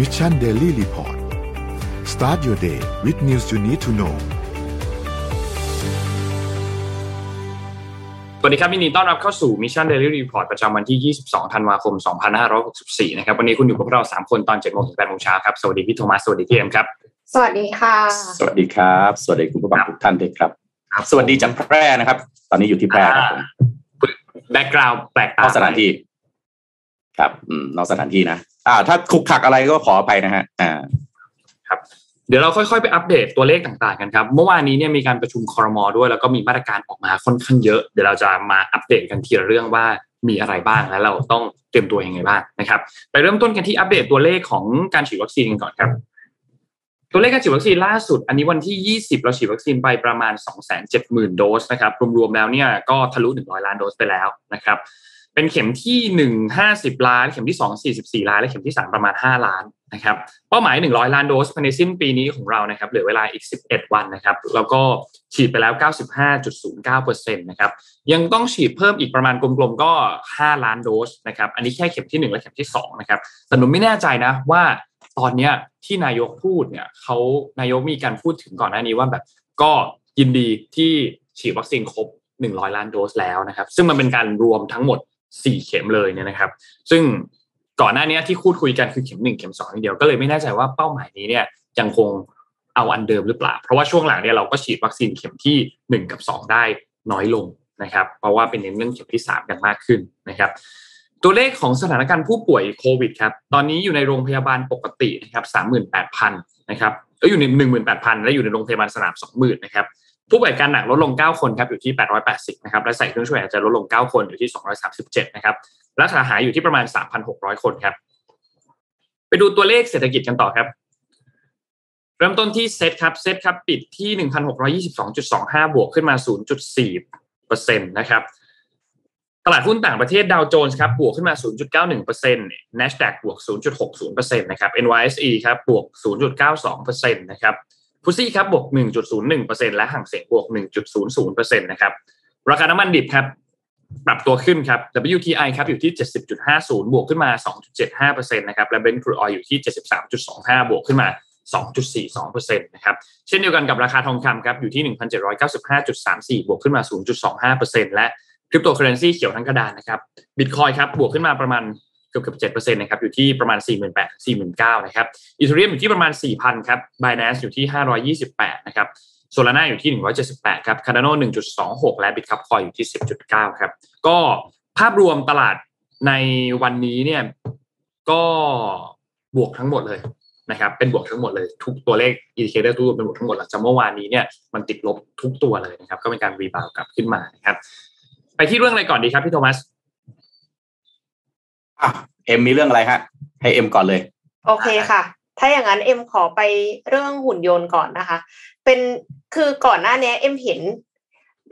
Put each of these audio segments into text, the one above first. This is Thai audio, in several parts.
Mission Daily Report start your day with news you need to know สวัสดีครับยินดีต้อนรับเข้าสู่ Mission Daily Report ประจำวันที่ 22 ธันวาคม 2564 นะครับ วันนี้คุณอยู่กับพวกเรา 3 คนตอน7โมงถึง8โมงเช้าครับ สวัสดีพี่โทมัส สวัสดีพี่เอ็มครับ สวัสดีค่ะ สวัสดีครับ สวัสดีคุณผู้ฟังทุกท่านด้วยครับ สวัสดีจากแพร่นะครับ ตอนนี้อยู่ที่แพร่ครับผม background แปลกตานอกสถานที่ ครับอืมนอกสถานที่นะ อ่า ถ้าขลุกขลักอะไรก็ขออภัยนะฮะอ่าครับ เดี๋ยวเราค่อยๆไปอัปเดตตัวเลขต่างๆกันครับ เมื่อวานนี้เนี่ยมีการประชุมคอรมอด้วย แล้วก็มีมาตรการออกมาค่อนข้างเยอะ เดี๋ยวเราจะมาอัปเดตกันทีละเรื่องว่ามีอะไรบ้างและเราต้องเตรียมตัวยังไงบ้างนะครับ ไปเริ่มต้นกันที่อัปเดตตัวเลขของการฉีดวัคซีนกันก่อนครับตัวเลขการฉีดวัคซีนล่าสุด อันนี้วันที่ 20 เราฉีดวัคซีนไปประมาณ 270,000 โดสนะครับ รวมๆแล้วเนี่ยก็ทะลุ 100 ล้านโดสไปแล้วนะครับ เป็นเข็มที่หนึ่งห้าสิบล้าน เข็มที่สองสี่สิบสี่ล้าน และเข็มที่สามประมาณห้าล้านนะครับ เป้าหมายหนึ่งร้อยล้านโดสภายในสิ้นปีนี้ของเรานะครับเหลือเวลาอีกสิบเอ็ดวันนะครับ แล้วก็ฉีดไปแล้วเก้าสิบห้าจุดศูนย์เก้าเปอร์เซ็นต์นะครับยังต้องฉีดเพิ่มอีกประมาณกลมๆก็ห้าล้านโดสนะครับ อันนี้แค่เข็มที่หนึ่งและเข็มที่สองนะครับแต่หนูไม่แน่ใจนะว่าตอนเนี้ยที่นายกพูดเนี่ยเขานายกมีการพูดถึงก่อนหน้านี้ว่าแบบก็ยินดีที่ฉีดวัคซีนครบ 100 ล้านโดสแล้วนะครับ ซึ่งมันเป็นการรวมทั้งหมด 4เข็มเลยเนี่ยนะครับ ซึ่งก่อนหน้านี้ที่พูดคุยกันคือเข็ม1เข็ม2อย่างเดียวก็เลยไม่แน่ใจว่าเป้าหมายนี้เนี่ยยังคงเอาอันเดิมหรือเปล่า เพราะว่าช่วงหลังเนี่ยเราก็ฉีดวัคซีนเข็มที่ 1 กับ 2 ได้น้อยลงนะครับ เพราะว่าเป็นเน้นเรื่องเข็มที่ 3 กันมากขึ้นนะครับ ตัวเลขของสถานการณ์ผู้ป่วยโควิดครับ ตอนนี้อยู่ในโรงพยาบาลปกตินะครับ38,000นะครับก็อยู่ใน18,000และอยู่ในโรงพยาบาลสนาม20,000นะครับ ผู้ป่วยการหนักลดลง 9 คนครับอยู่ที่ 880 นะครับและใส่เครื่องช่วยหายใจลดลง 9 คนอยู่ที่ 237 นะครับรักษาหายอยู่ที่ประมาณ 3,600 คนครับ ไปดูตัวเลขเศรษฐกิจกันต่อครับ เริ่มต้นที่เซตครับเซตครับปิดที่ 1,622.25 บวกขึ้นมา 0.4%นะครับตลาดหุ้นต่างประเทศดาวโจนส์ครับบวกขึ้นมา 0.91% NASDAQ บวก 0.60%นะครับ NYSE ครับบวก 0.92%นะครับ ฟุซี่ครับบวก 1.01%และห่างเสียงบวก 1.00%นะครับราคาน้ำมันดิบครับปรับตัวขึ้นครับ WTI ครับอยู่ที่ 70.50 บวกขึ้นมา 2.75%นะครับ และ Brent crude oil อยู่ที่ 73.25 บวกขึ้นมา 2.42%นะครับ เช่นเดียวกันกับราคาทองคำครับอยู่ที่ 1,795.34 บวกขึ้นมา 0.25%และคริปโตเคอเรนซีเขียวทั้งกระดานนะครับ บิตคอยครับบวกขึ้นมาประมาณ เกือบเกือบเจ็ดเปอร์เซ็นต์นะครับอยู่ที่ประมาณ4 8 0 0 0 4 9 0 0 0นเก้านะครับ Ethereum อยู่ที่ประมาณ4,000ครับ Binance อยู่ที่528นะครับ Solana อยู่ที่178ครับ Cardano 1.26และ Bitkub Coin อยู่ที่10.9ครับก็ภาพรวมตลาดในวันนี้เนี่ยก็บวกทั้งหมดเลยนะครับเป็นบวกทั้งหมดเลยทุกตัวเลข indicator ทุกตัวเป็นบวกทั้งหมดหลังจากเมื่อวานนี้เนี่ยมันติดลบทุกตัวเลยนะครับก็เป็นการ rebound กลับขึ้นมานะครับไปที่เรื่องอะไรก่อนดีครับพี่โทมัส อะเอ็มมีเรื่องอะไรฮะ ให้เอ็มก่อนเลย โอเคค่ะ ถ้าอย่างนั้นเอ็มขอไปเรื่องหุ่นยนต์ก่อนนะคะ เป็นคือก่อนหน้านี้เอ็มเห็น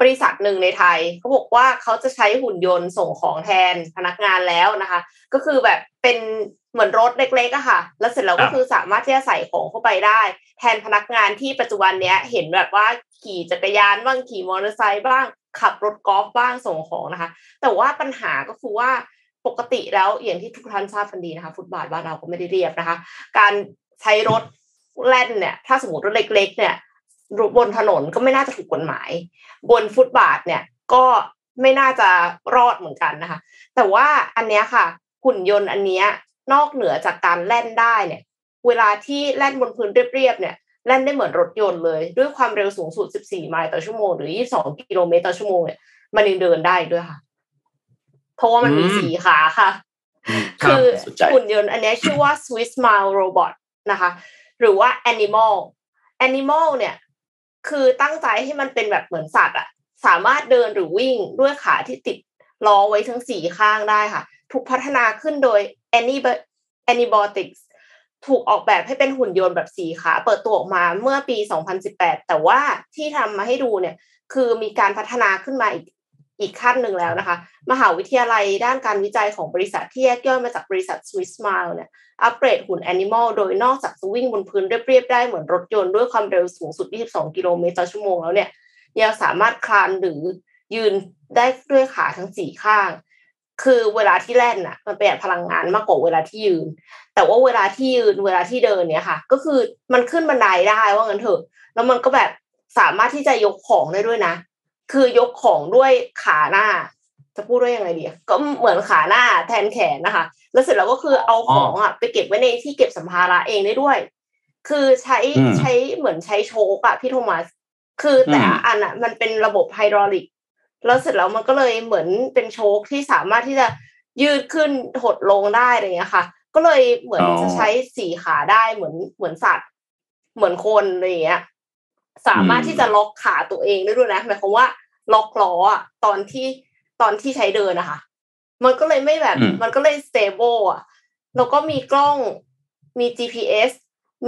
บริษัทหนึ่งในไทยเขาบอกว่าเขาจะใช้หุ่นยนต์ส่งของแทนพนักงานแล้วนะคะ ก็คือแบบเป็นเหมือนรถเล็กๆอะค่ะ แล้วเสร็จแล้วก็คือสามารถที่จะใส่ของเข้าไปได้ แทนพนักงานที่ปัจจุบันเนี้ยเห็นแบบว่าขี่จักรยานบ้างขี่มอเตอร์ไซค์บ้างขับรถกอล์ฟบ้างส่งของนะคะ แต่ว่าปัญหาก็คือว่า ปกติแล้วอย่างที่ทุกท่านทราบกันดีนะคะฟุตบาทบ้านเราก็ไม่ได้เรียบนะคะ การใช้รถแล่นเนี่ย ถ้าสมมติรถเล็ก ๆ เนี่ยบนถนนก็ไม่น่าจะถูกกฎหมาย บนฟุตบาทเนี่ยก็ไม่น่าจะรอดเหมือนกันนะคะ แต่ว่าอันเนี้ยค่ะ หุ่นยนต์อันเนี้ยนอกเหนือจากการแล่นได้เนี่ย เวลาที่แล่นบนพื้นเรียบๆเนี่ยแล่นได้เหมือนรถยนต์เลย ด้วยความเร็วสูงสุด 14 ไมล์ต่อชั่วโมงหรือ 22 กิโลเมตรต่อชั่วโมงเนี่ยมันยังเดินได้ด้วยค่ะ เพราะว่ามันมีอืมสีขาค่ะครับคือสนใจหุ่นยนต์อันเนี้ยชื่อว่า Swiss Mile Robot นะคะ หรือว่า Animal Animal เนี่ย คือตั้งใจให้มันเป็นแบบเหมือนสัตว์อะสามารถเดินหรือวิ่งด้วยขาที่ติดล้อไว้ทั้งสี่ข้างได้ค่ะ ถูกพัฒนาขึ้นโดย Any- Anybotics ถูกออกแบบให้เป็นหุ่นยนต์แบบสี่ขา เปิดตัวออกมาเมื่อปี 2018 แต่ว่าที่ทำมาให้ดูเนี่ย คือมีการพัฒนาขึ้นมาอีก อีกขั้นหนึ่งแล้วนะคะ มหาวิทยาลัยด้านการวิจัยของบริษัทที่แยกย่อยมาจากบริษัท Swiss Mile เนี่ยอัปเกรดหุ่น Animal โดยนอกจากจะวิ่งบนพื้นเรียบๆได้เหมือนรถยนต์ด้วยความเร็วสูงสุด 22 กิโลเมตรต่อชั่วโมงแล้วเนี่ยยังสามารถคลานหรือยืนได้ด้วยขาทั้งสี่ข้าง คือเวลาที่แล่นน่ะ มันประหยัดพลังงานมากกว่าเวลาที่ยืน แต่ว่าเวลาที่ยืนเวลาที่เดินเนี่ยค่ะ ก็คือมันขึ้นบันไดได้ว่างั้นเถอะ แล้วมันก็แบบสามารถที่จะยกของได้ด้วยนะ คือยกของด้วยขาหน้า จะพูดได้ยังไงดีก็เหมือนขาหน้าแทนแขนนะคะ แล้วเสร็จแล้วก็คือเอาของอะไปเก็บไว้ในที่เก็บสัมภาระเองได้ด้วย คือใช้ใช้เหมือนใช้โช้คอะพี่โทมัสคือแต่อันอะมันเป็นระบบไฮดรอลิกแล้วเสร็จแล้วมันก็เลยเหมือนเป็นโช้คที่สามารถที่จะยืดขึ้นหดลงได้อะไรเงี้ยค่ะ ก็เลยเหมือนจะใช้สี่ขาได้เหมือนเหมือนสัตว์ เหมือนคนอะไรเงี้ย สามารถที่จะล็อกขาตัวเองได้ด้วยนะหมายความว่าล็อกล้ออะตอนที่ตอนที่ใช้เดินนะคะ มันก็เลยไม่แบบ มันก็เลย stable อะแล้วก็มีกล้องมี GPS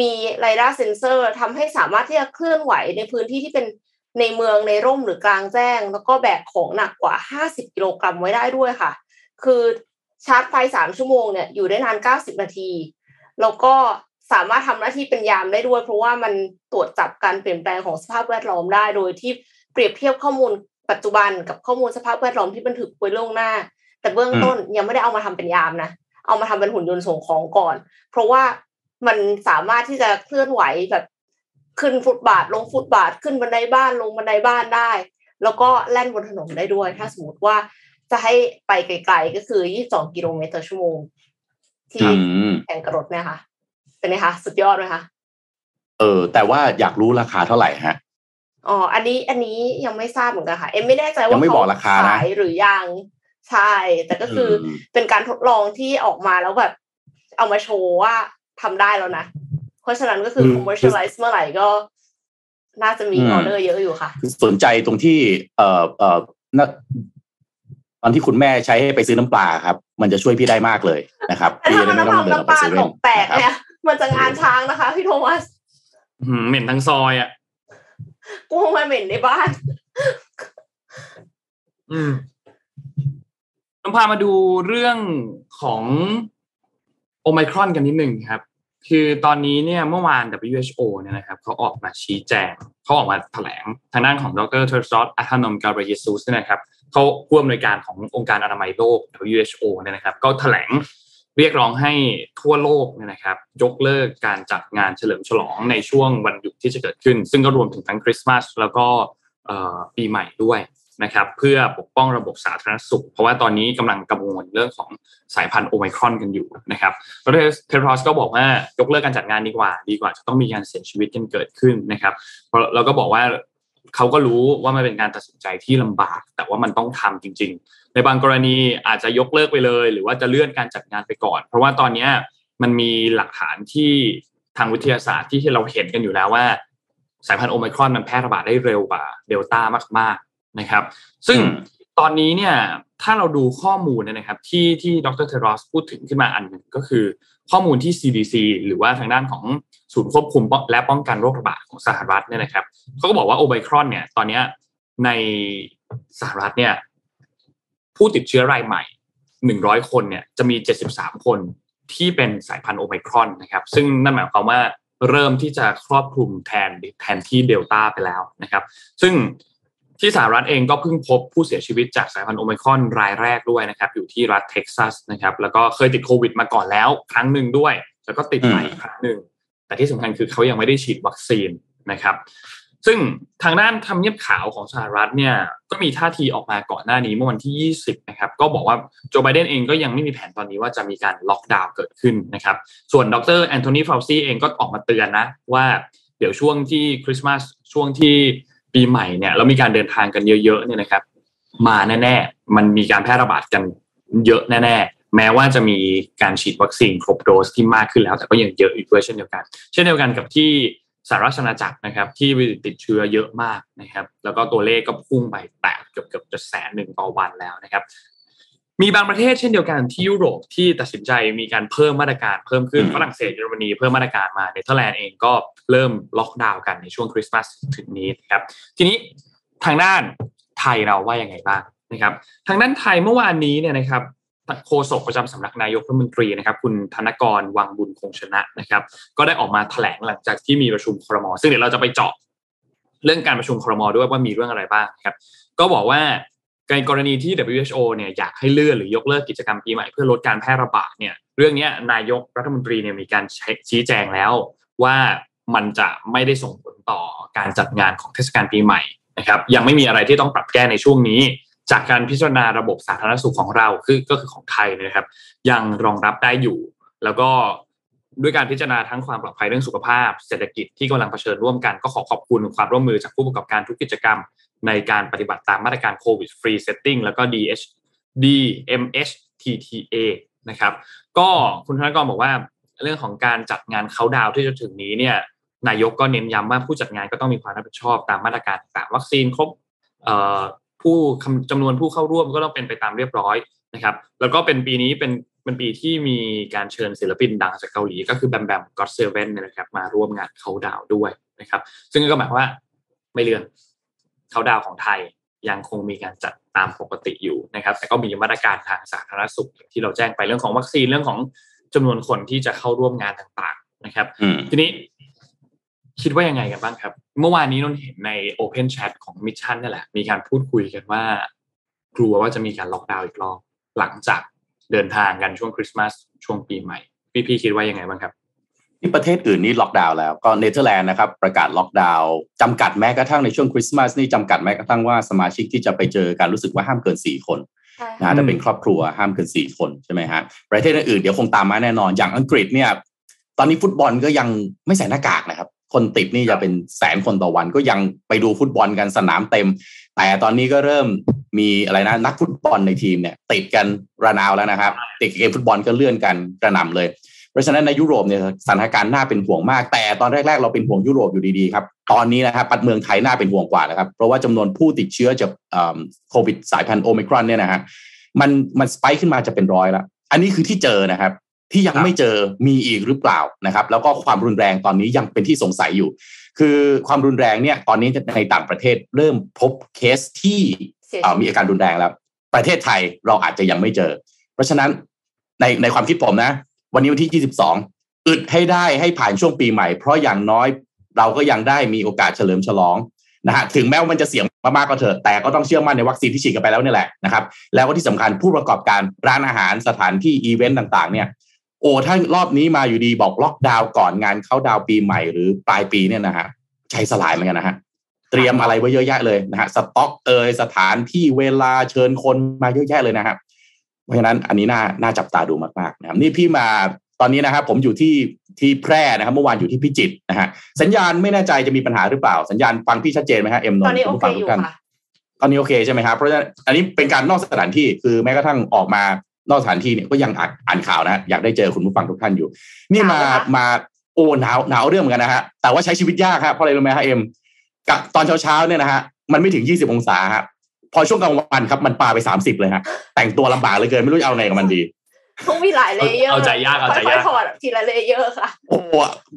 มีไรด้าเซนเซอร์ทำให้สามารถที่จะเคลื่อนไหวในพื้นที่ที่เป็นในเมืองในร่มหรือกลางแจ้ง แล้วก็แบกของหนักกว่า 50 กิโลกรัมไว้ได้ด้วยค่ะ คือชาร์จไฟสามชั่วโมงเนี่ยอยู่ได้นาน 90 นาที แล้วก็ สามารถทำหน้าที่เป็นยามได้ด้วย เพราะว่ามันตรวจจับการเปลี่ยนแปลงของสภาพแวดล้อมได้ โดยที่เปรียบเทียบข้อมูลปัจจุบันกับข้อมูลสภาพแวดล้อมที่บันทึกไว้ล่วงหน้า แต่เบื้องต้นยังไม่ได้เอามาทำเป็นยามนะเอามาทำเป็นหุ่นยนต์ส่งของก่อน เพราะว่ามันสามารถที่จะเคลื่อนไหวแบบขึ้นฟุตบาท ลงฟุตบาทขึ้นบันไดบ้านลงบันไดบ้านได้ แล้วก็แล่นบนถนนได้ด้วย ถ้าสมมติว่าจะให้ไปไกลๆก็คือ 22 กิโลเมตรต่อชั่วโมงที่แข่งกระโดดเนี่ยค่ะ เป็นไงคะสุดยอดไหมคะเออ แต่ว่าอยากรู้ราคาเท่าไหร่ฮะอ๋ออันนี้อันนี้ยังไม่ทราบเหมือนกันค่ะ เอ็มไม่แน่ใจว่าเขาขายหรือยังใช่ แต่ก็คือเป็นการทดลองที่ออกมาแล้วแบบ เอามาโชว์ว่าทำได้แล้วนะ เพราะฉะนั้นก็คือ commercialize เมื่อไหร่ก็ น่าจะมีออเดอร์เยอะอยู่ค่ะ สนใจตรงที่ เอ่อเอ่อตอนที่คุณแม่ใช้ไปซื้อน้ำปลาครับ มันจะช่วยพี่ได้มากเลยนะครับพี่จะไม่ต้องเดินออกไปซื้อตกแตกเนี่ย มันจะงานช้างนะคะ พี่โทมัสเหม็นทั้งซอยอะกูมาเหม็นในบ้าน อืมต้องพามาดูเรื่องของโอไมครอนกันนิดหนึ่งครับ คือตอนนี้เนี่ยเมื่อวาน WHO เนี่ยนะครับเขาออกมาชี้แจงเขาออกมาแถลงทางด้านของดรเทอร์ซอสอัธานอมกาเบรเยซูสนะครับเขาผู้อำนวยการขององค์การอนามัยโลก WHO เนี่ยนะครับ ก็แถลง เรียกร้องให้ทั่วโลกเนี่ยนะครับ ยกเลิกการจัดงานเฉลิมฉลองในช่วงวันหยุดที่จะเกิดขึ้น ซึ่งก็รวมถึงทั้งคริสต์มาสแล้วก็ปีใหม่ด้วยนะครับ เพื่อปกป้องระบบสาธารณสุข เพราะว่าตอนนี้กำลังกังวลเรื่องของสายพันธุ์โอไมครอนกันอยู่นะครับดรเทรอสก็บอกว่ายกเลิกการจัดงานดีกว่า ดีกว่าจะต้องมีการเสียชีวิตกันเกิดขึ้นนะครับเราก็บอกว่าเขาก็รู้ว่ามันเป็นการตัดสินใจที่ลำบาก แต่ว่ามันต้องทำจริง ๆ ในบางกรณีอาจจะยกเลิกไปเลย หรือว่าจะเลื่อนการจัดงานไปก่อน เพราะว่าตอนนี้มันมีหลักฐานที่ทางวิทยาศาสตร์ที่เราเห็นกันอยู่แล้วว่า สายพันธุ์โอไมครอนมันแพร่ระบาดได้เร็วกว่าเดลต้ามากๆนะครับ ซึ่งตอนนี้เนี่ยถ้าเราดูข้อมูลนะครับที่ที่ดรเทรอสพูดถึงขึ้นมาอันหนึ่งก็คือข้อมูลที่ CDC หรือว่าทางด้านของศูนย์ควบคุมและป้องกันโรคระบาดของสหรัฐเนี่ยนะครับเขาก็บอกว่าโอไมครอนเนี่ยตอนนี้ในสหรัฐเนี่ย ผู้ติดเชื้อรายใหม่ 100 คนเนี่ยจะมี 73 คนที่เป็นสายพันธุ์โอไมครอนนะครับ ซึ่งนั่นหมายความว่าเริ่มที่จะครอบคลุมแทนแทนที่เดลต้าไปแล้วนะครับ ซึ่งที่สหรัฐเองก็เพิ่งพบผู้เสียชีวิตจากสายพันธุ์โอมิครอนรายแรกด้วยนะครับ อยู่ที่รัฐเท็กซัสนะครับ แล้วก็เคยติดโควิดมาก่อนแล้วครั้งหนึ่งด้วย แล้วก็ติดใหม่ครั้งหนึ่งแต่ที่สำคัญคือเขายังไม่ได้ฉีดวัคซีนนะครับ ซึ่งทางด้านทำเนียบขาวของสหรัฐเนี่ยก็มีท่าทีออกมาก่อนหน้านี้เมื่อวันที่ 20 นะครับ ก็บอกว่าโจไบเดนเองก็ยังไม่มีแผนตอนนี้ว่าจะมีการล็อกดาวน์เกิดขึ้นนะครับ ส่วนดรแอนโทนีฟาวซีเองก็ออกมาเตือนนะ ว่าเดี๋ยวช่วงที่คริสต์มาสช่วงที่ปีใหม่เนี่ยเรามีการเดินทางกันเยอะๆเนี่ยนะครับ มาแน่ๆ มันมีการแพร่ระบาดกันเยอะแน่ๆแม้ว่าจะมีการฉีดวัคซีนครบโดสที่มากขึ้นแล้ว แต่ก็ยังเยอะอีกด้วยเช่นเดียวกัน เช่นเดียวกันกับที่ สหราชอาณาจักรนะครับ ที่ติดเชื้อเยอะมากนะครับ แล้วก็ตัวเลขก็พุ่งไปแตะเกือบเกือบจะแสนหนึ่งต่อวันแล้วนะครับ มีบางประเทศเช่นเดียวกันที่ยุโรปที่ตัดสินใจมีการเพิ่มมาตรการเพิ่มขึ้นฝรั่งเศสเยอรมนีเพิ่มมาตรการมาเนเธอร์แลนด์เองก็เริ่มล็อกดาวน์กันในช่วงคริสต์มาสถึงนี้ครับ ทีนี้ทางด้านไทยเราว่ายังไงบ้างนะครับ ทางด้านไทยเมื่อวานนี้เนี่ยนะครับ โฆษกประจำสำนักนายกรัฐมนตรีนะครับ คุณธนกรวังบุญคงชนะนะครับ ก็ได้ออกมาแถลงหลังจากที่มีประชุมครม ซึ่งเดี๋ยวเราจะไปเจาะเรื่องการประชุมครมด้วยว่ามีเรื่องอะไรบ้างครับ ก็บอกว่าในกรณีที่ WHO เนี่ยอยากให้เลื่อนหรือยกเลิกกิจกรรมปีใหม่เพื่อลดการแพร่ระบาดเนี่ย เรื่องนี้นายกรัฐมนตรีเนี่ยมีการชี้แจงแล้วว่ามันจะไม่ได้ส่งผลต่อการจัดงานของเทศกาลปีใหม่นะครับ ยังไม่มีอะไรที่ต้องปรับแก้ในช่วงนี้ จากการพิจารณาระบบสาธารณสุขของเราคือก็คือของไทยนะครับ ยังรองรับได้อยู่ แล้วก็ด้วยการพิจารณาทั้งความปลอดภัยเรื่องสุขภาพ เศรษฐกิจที่กำลังเผชิญร่วมกันก็ขอขอบคุณความร่วมมือจากผู้ประกอบการทุกกิจกรรม ในการปฏิบัติตามมาตรการ COVID Free Setting แล้วก็ DH DMHTTA นะครับก็คุณธนกรบอกว่าเรื่องของการจัดงานเคานต์ดาวน์ที่จะถึงนี้เนี่ยนายกก็เน้นย้ำว่าผู้จัดงานก็ต้องมีความรับผิดชอบตามมาตรการต่างวัคซีนครบ ผู้จำนวนผู้เข้าร่วมก็ต้องเป็นไปตามเรียบร้อยนะครับ แล้วก็เป็นปีนี้เป็นเป็นปีที่มีการเชิญศิลปินดังจากเกาหลี ก็คือแบมแบมก็อตเซเว่นนะครับ มาร่วมงานเขาดาวด้วยนะครับ ซึ่งก็หมายว่าไม่เลื่อนเขาดาวของไทยยังคงมีการจัดตามปกติอยู่นะครับ แต่ก็มีมาตรการทางสาธารณสุขที่เราแจ้งไปเรื่องของวัคซีนเรื่องของจำนวนคนที่จะเข้าร่วมงานต่าง ๆ นะครับ ทีนี้ คิดว่ายังไงกันบ้างครับ เมื่อวานนี้นนเห็นใน Open Chat ของ Mission นี่แหละ มีการพูดคุยกันว่า กลัวว่าจะมีการล็อกดาวน์อีกรอบหลังจากเดินทางกันช่วงคริสต์มาสช่วงปีใหม่ พี่พี่คิดว่ายังไงบ้างครับที่ประเทศอื่นนี่ล็อกดาวน์แล้วก็เนเธอร์แลนด์นะครับประกาศล็อกดาวน์จำกัดแม้กระทั่งในช่วงคริสต์มาสนี่จำกัดแม้กระทั่งว่าสมาชิกที่จะไปเจอการรู้สึกว่าห้ามเกินสี่คนนะถ้าเป็นครอบครัวห้ามเกินสี่คนใช่ไหมฮะประเทศอื่นเดี๋ยวคงตามมาแน่นอนอย่างอังกฤษเนี่ยตอนนี้ฟุตบอลก็ยังไม่ใส่หน้ากากนะครับ คนติดนี่จะเป็นแสนคนต่อวัน ก็ยังไปดูฟุตบอลกันสนามเต็ม แต่ตอนนี้ก็เริ่มมีอะไรนะนักฟุตบอลในทีมเนี่ย ติดกันระนาวแล้วนะครับ ติดเกมฟุตบอลก็เลื่อนกันกระหน่าเลย เพราะฉะนั้นในยุโรปเนี่ยสถานการณ์น่าเป็นห่วงมาก แต่ตอนแรกๆ เราเป็นห่วงยุโรปอยู่ดีๆครับตอนนี้นะครับปัดเมืองไทยน่าเป็นห่วงกว่านะครับ เพราะว่าจำนวนผู้ติดเชื้อจากโควิดสายพันธุ์โอมิครอนเนี่ยนะฮะมันมันสไปค์ขึ้นมาจะเป็นร้อยล้วอันนี้คือที่เจอนะครับ ที่ยังไม่เจอมีอีกหรือเปล่านะครับ แล้วก็ความรุนแรงตอนนี้ยังเป็นที่สงสัยอยู่ คือความรุนแรงเนี่ยตอนนี้ในต่างประเทศเริ่มพบเคสที่มีอาการรุนแรงแล้ว ประเทศไทยเราอาจจะยังไม่เจอ เพราะฉะนั้นในในความคิดผมนะ วันนี้วันที่ 22 อึดให้ได้ให้ผ่านช่วงปีใหม่ เพราะอย่างน้อยเราก็ยังได้มีโอกาสเฉลิมฉลองนะฮะถึงแม้ว่ามันจะเสี่ยงมากๆก็เถอะแต่ก็ต้องเชื่อมั่นในวัคซีนที่ฉีดกันไปแล้วนี่แหละนะครับ แล้วก็ที่สำคัญผู้ประกอบการร้านอาหารสถานที่อีเวนต์ต่างๆเนี่ย โอ้ถ้ารอบนี้มาอยู่ดีบอกล็อกดาวน์ก่อนงานเข้าดาวปีใหม่หรือปลายปีเนี่ยนะฮะใจสลายเหมือนกันนะฮะเตรียมอะไรไว้เยอะแยะเลยนะฮะสต็อกเอยสถานที่เวลาเชิญคนมาเยอะแยะเลยนะครับเพราะฉะนั้นอันนี้น่าน่าจับตาดูมากๆนะครับนี่พี่มาตอนนี้นะครับผมอยู่ที่ที่แพร่นะครับเมื่อวานอยู่ที่พิจิตรนะฮะสัญญาณไม่แน่ใจจะมีปัญหาหรือเปล่า สัญญาณฟังพี่ชัดเจนไหมฮะเอ็มนนท์ตอนนี้โอเคอยู่ค่ะตอนนี้โอเคใช่ไหมครับเพราะฉะนั้นอันนี้เป็นการนอกสถานที่คือแม้กระทั่งออกมา นอกสถานที่เนี่ยก็ยังอ่านข่าวนะ อยากได้เจอคุณผู้ฟังทุกท่านอยู่ นี่มามาโอ้หนาวหนาวเรื่องเหมือนกันนะฮะแต่ว่าใช้ชีวิตยากครับเพราะอะไรรู้ไหมฮะเอ็มกับตอนเช้าเช้าเนี่ยนะฮะมันไม่ถึงยี่สิบองศาครับพอช่วงกลางวันครับมันปาไปสามสิบเลยฮะแต่งตัวลำบากเลยเกินไม่รู้จะเอาไงกับมันดีต้องมีหลาย layer เอาใจยากเอาใจยากถอดทีละ layer ค่ะ โอ้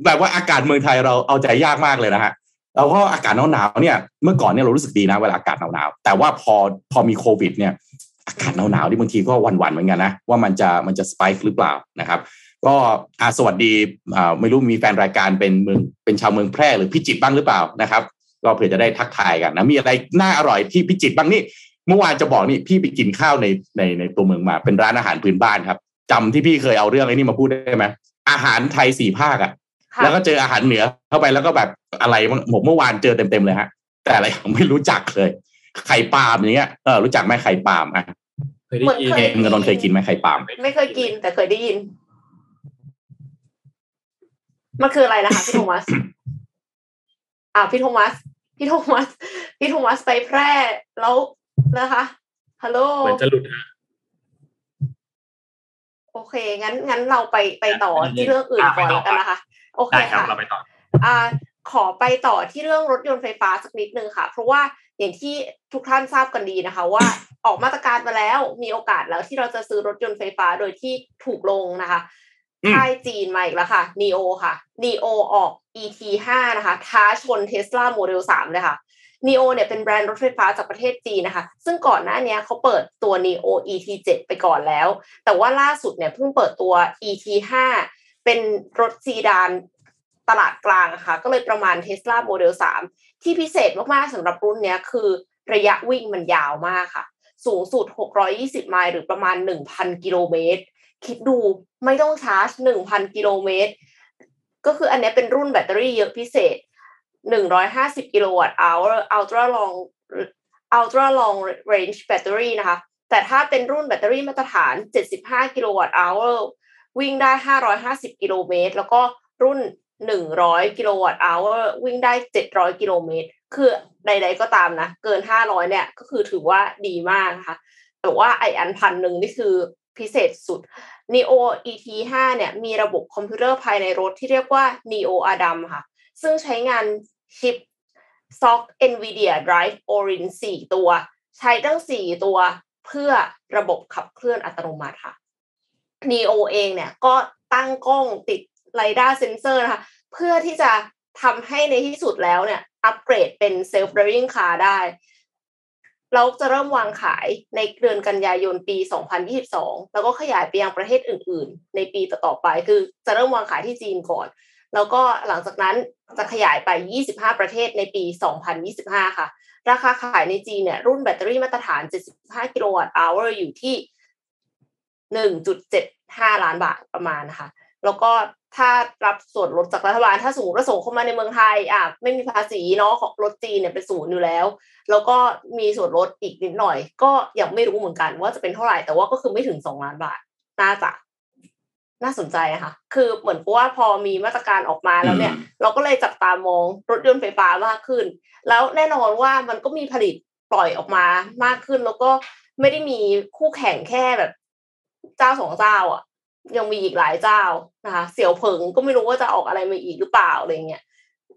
แบบว่าอากาศเมืองไทยเราเอาใจยากมากเลยนะฮะแล้วก็อากาศหนาวๆเนี่ยเมื่อก่อนเนี่ยเรารู้สึกดีนะเวลาอากาศหนาวๆแต่ว่าพอพอมีโควิดเนี่ย อากาศหนาวๆที่บางทีก็หวั่นๆเหมือนกันนะว่ามันจะมันจะสไปค์หรือเปล่านะครับ ก็อาสวัสดีอ่าไม่รู้มีแฟนรายการเป็นเมืองเป็นชาวเมืองแพร่หรือพิจิตรบ้างหรือเปล่านะครับก็เผื่อจะได้ทักทายกันนะมีอะไรน่าอร่อยที่พิจิตรบ้างนี่เมื่อวานจะบอกนี่พี่ไปกินข้าวในในในตัวเมืองมาเป็นร้านอาหารพื้นบ้านครับจำที่พี่เคยเอาเรื่องไอ้นี่มาพูดได้ไหมอาหารไทยสี่ภาคอะแล้วก็เจออาหารเหนือเข้าไปแล้วก็แบบอะไรหมกเมื่อวานเจอเต็มๆเลยฮะ แต่อะไรไม่รู้จักเลย ไข่ปาล์มอย่างเงี้ยเออรู้จักไหมไข่ปาล์มอะยได้ยินเงินนนเคยกินไหมไข่ปาล์มไม่เคยกินแต่เคยได้ยิน มันคืออะไรนะคะพี่โทมัสอ่าพี่โทมัสพี่โทมัสพี่โทมัสไปแพร่แล้วนะคะฮัลโหลเหมือนจะหลุดฮะโอเค งั้นงั้นเราไปไปต่อที่เรื่องอื่นก่อนแล้วกันนะคะ โอเคค่ะเราไปต่ออ่าขอไปต่อที่เรื่องรถยนต์ไฟฟ้าสักนิดนึงค่ะ เพราะว่า อย่างที่ทุกท่านทราบกันดีนะคะ ว่าออกมาตรการมาแล้วมีโอกาสแล้วที่เราจะซื้อรถยนต์ไฟฟ้าโดยที่ถูกลงนะคะค่ายจีนมาอีกแล้วค่ะ NEO ค่ะ NEO ออก ET 5 นะคะ ท้าชน Tesla Model 3 เลยค่ะ NEO เนี่ยเป็นแบรนด์รถไฟฟ้าจากประเทศจีนนะคะ ซึ่งก่อนหน้านี้เขาเปิดตัว NEO ET 7 ไปก่อนแล้ว แต่ว่าล่าสุดเนี่ยเพิ่งเปิดตัว ET 5 เป็นรถซีดาน ตลาดกลางค่ะก็เลยประมาณ Tesla Model 3 ที่พิเศษมากๆสำหรับรุ่นนี้คือระยะวิ่งมันยาวมากค่ะ สูงสุด 620 ไมล์หรือประมาณ 1,000 กิโลเมตร คิดดูไม่ต้องชาร์จ 1,000 กิโลเมตร ก็คืออันนี้เป็นรุ่นแบตเตอรี่เยอะพิเศษ 150 กิโลวัตต์อัลultra long ultra long range แบตเตอรี่นะคะ แต่ถ้าเป็นรุ่นแบตเตอรี่มาตรฐาน 75 กิโลวัตต์ hour วิ่งได้ 550 กิโลเมตร แล้วก็รุ่น 100กิโลวัตต์ hour วิ่งได้700กิโลเมตร คือใด ๆก็ตามนะ เกิน500เนี่ยก็คือถือว่าดีมากนะคะ แต่ว่าไอ้อันพันหนึ่งนี่คือพิเศษสุด NIO ET 5 เนี่ยมีระบบคอมพิวเตอร์ภายในรถที่เรียกว่า Neo Adam ค่ะ ซึ่งใช้งานชิป SOC NVIDIA Drive Orin 4 ตัว ใช้ตั้ง 4 ตัวเพื่อระบบขับเคลื่อนอัตโนมัติค่ะ Neo เองเนี่ยก็ตั้งกล้องติด ไรด้าเซนเซอร์นะคะ เพื่อที่จะทำให้ในที่สุดแล้วเนี่ย อัปเกรดเป็น self driving car ได้ เราจะเริ่มวางขายในเดือนกันยายนปี 2022 แล้วก็ขยายไปยังประเทศอื่น ๆ ในปีต่อๆไป คือจะเริ่มวางขายที่จีนก่อน แล้วก็หลังจากนั้นจะขยายไป 25 ประเทศในปี 2025 ค่ะ ราคาขายในจีนเนี่ย รุ่นแบตเตอรี่มาตรฐาน 75 กิโลวัตต์อัลอยู่ที่ 1.75 ล้านบาทประมาณนะคะ แล้วก็ถ้ารับส่วนลดจากรัฐบาล ถ้าสมมติว่าส่งเข้ามาในเมืองไทยอะไม่มีภาษีเนาะของรถจีนเนี่ยเป็นศูนย์อยู่แล้ว แล้วก็มีส่วนลดอีกนิดหน่อย ก็ยังไม่รู้เหมือนกันว่าจะเป็นเท่าไหร่แต่ว่าก็คือไม่ถึงสองล้านบาทน่าจะน่าสนใจนะคะคือเหมือนกับว่าพอมีมาตรการออกมาแล้วเนี่ย เราก็เลยจับตามองรถยนต์ไฟฟ้ามากขึ้น แล้วแน่นอนว่ามันก็มีผลิตปล่อยออกมามากขึ้น แล้วก็ไม่ได้มีคู่แข่งแค่แบบ เจ้าสองเจ้าอะ ยังมีอีกหลายเจ้านะคะ เสี่ยวเผิงก็ไม่รู้ว่าจะออกอะไรมาอีกหรือเปล่าอะไรเงี้ย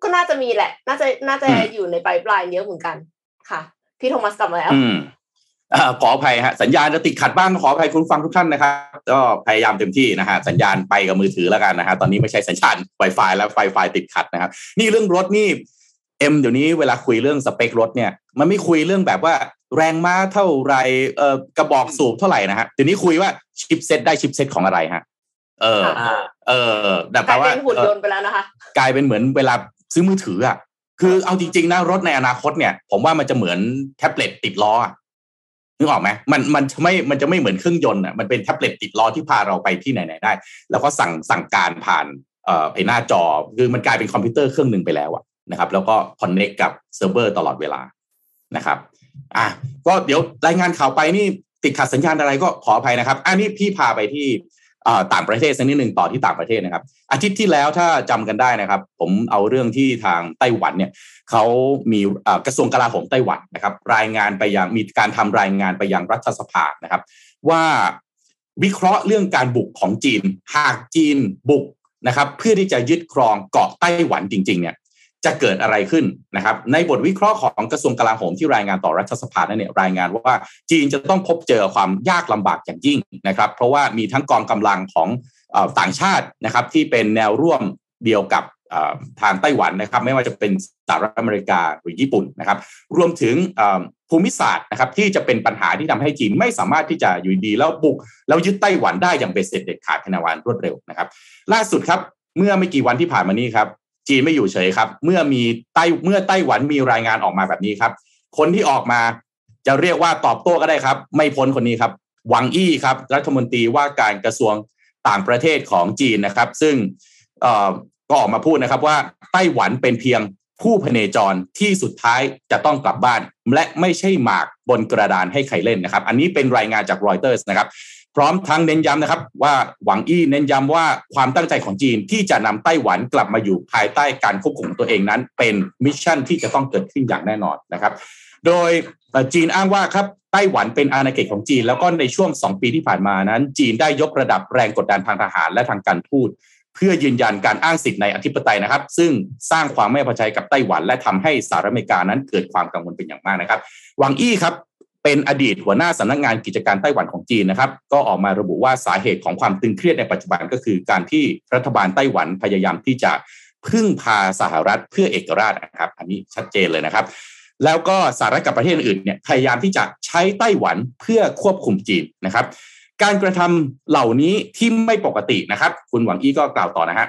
ก็น่าจะมีแหละ น่าจะน่าจะอยู่ในไ i ปลายเยอะเหมือนกันค่ะ พี่โทมัสกลับมาแล้วอืมอ่าขออภัยฮะสัญญาณจะติดขัดบ้างขออภัยคุณฟังทุกท่านนะครับ ก็พยายามเต็มที่นะฮะสัญญาณไปกับมือถือแล้วกันนะฮะตอนนี้ไม่ใช่สัญญาณ Wi-Fi แล้วไฟไฟติดขัดนะครับ นี่เรื่องรถนี่เอ็มเดี๋ยวนี้เวลาคุยเรื่องสเปครถเนี่ย มันไม่คุยเรื่องแบบว่าแรงม้าเท่าไรเอ่อกระบอกสูบเท่าไหร่นะฮะเดี๋ยวนี้คุยว่าชิปเซตได้ชิปเซตของอะไรฮะ เออ เออแต่กแปลลายว่าเป็นหุ่นยนต์ไปแล้วนะคะ กลายเป็นเหมือนเวลาซื้อมือถืออะคือเอาจริงๆนะรถในอนาคตเนี่ย ผมว่ามันจะเหมือนแท็บเล็ตติดล้ออะนึกออกไหมมันมันจะไม่มันจะไม่เหมือนเครื่องยนต์อะมันเป็นแท็บเล็ตติดล้อที่พาเราไปที่ไหนๆได้ แล้วก็สั่งสั่งการผ่านเอ่อไอ้หน้าจอคือมันกลายเป็นคอมพิวเตอร์เครื่องหนึ่งไปแล้วอะนะครับ แล้วก็คอนเน c t กับเซิร์ฟเวอร์ตลอดเวลานะครับ อะก็เดี๋ยวรายงานข่าวไปนี่ติดขัดสัญญาณอะไรก็ขออภัยนะครับ อันนี้พี่พาไปที่อ่าต่างประเทศสักนิดหนึ่งต่อที่ต่างประเทศนะครับ อาทิตย์ที่แล้วถ้าจำกันได้นะครับ ผมเอาเรื่องที่ทางไต้หวันเนี่ยเขามีอ่ากระทรวงกลาโหมไต้หวันนะครับ รายงานไปยังมีการทำรายงานไปยังรัฐสภานะครับ ว่าวิเคราะห์เรื่องการบุกของจีน หากจีนบุกนะครับ เพื่อที่จะยึดครองเกาะไต้หวันจริง ๆ เนี่ย จะเกิดอะไรขึ้นนะครับ ในบทวิเคราะห์ของกระทรวงกลาโหมที่รายงานต่อรัฐสภาเนี่ยรายงานว่าจีนจะต้องพบเจอความยากลำบากอย่างยิ่งนะครับ เพราะว่ามีทั้งกองกำลังของอต่างชาตินะครับ ที่เป็นแนวร่วมเดียวกับทางไต้หวันนะครับ ไม่ว่าจะเป็นสหรัฐอเมริกาหรือญี่ปุ่นนะครับ รวมถึงภูมิศาสตร์นะครับที่จะเป็นปัญหาที่ทำให้จีนไม่สามารถที่จะอยู่ดีแล้วบุกแล้วยึดไต้หวันได้อย่างเบ็ดเสร็จเด็ดขาดภายในวันรวดเร็วนะครับ ล่าสุดครับเมื่อไม่กี่วันที่ผ่านมานี้ครับ จีนไม่อยู่เฉยครับ เมื่อมีไต้เมื่อไต้หวันมีรายงานออกมาแบบนี้ครับ คนที่ออกมาจะเรียกว่าตอบโต้ก็ได้ครับ ไม่พ้นคนนี้ครับหวังอี้ครับรัฐมนตรีว่าการกระทรวงต่างประเทศของจีนนะครับ ซึ่งก็ออกมาพูดนะครับว่าไต้หวันเป็นเพียงผู้พเนจรที่สุดท้ายจะต้องกลับบ้าน และไม่ใช่หมากบนกระดานให้ใครเล่นนะครับ อันนี้เป็นรายงานจากรอยเตอร์สนะครับ พร้อมทั้งเน้นย้ำนะครับ ว่าหวังอี้เน้นย้ำว่าความตั้งใจของจีนที่จะนำไต้หวันกลับมาอยู่ภายใต้การควบคุมของตัวเองนั้น เป็น mission ที่จะต้องเกิดขึ้นอย่างแน่นอนนะครับ โดยจีนอ้างว่าครับไต้หวันเป็นอาณาเขตของจีน แล้วก็ในช่วง 2 ปีที่ผ่านมานั้น จีนได้ยกระดับแรงกดดันทางทหารและทางการทูตเพื่อยืนยันการอ้างสิทธิในอธิปไตยนะครับ ซึ่งสร้างความไม่พอใจกับไต้หวัน และทำให้สหรัฐอเมริกานั้นเกิดความกังวลเป็นอย่างมากนะครับหวังอี้ครับ เป็นอดีตหัวหน้าสำนักงานกิจการไต้หวันของจีนนะครับ ก็ออกมาระบุว่าสาเหตุของความตึงเครียดในปัจจุบันก็คือการที่รัฐบาลไต้หวันพยายามที่จะพึ่งพาสหรัฐเพื่อเอกราชนะครับ อันนี้ชัดเจนเลยนะครับ แล้วก็สหรัฐกับประเทศอื่นเนี่ยพยายามที่จะใช้ไต้หวันเพื่อควบคุมจีนนะครับ การกระทำเหล่านี้ที่ไม่ปกตินะครับ คุณหวังอี้ก็กล่าวต่อนะฮะ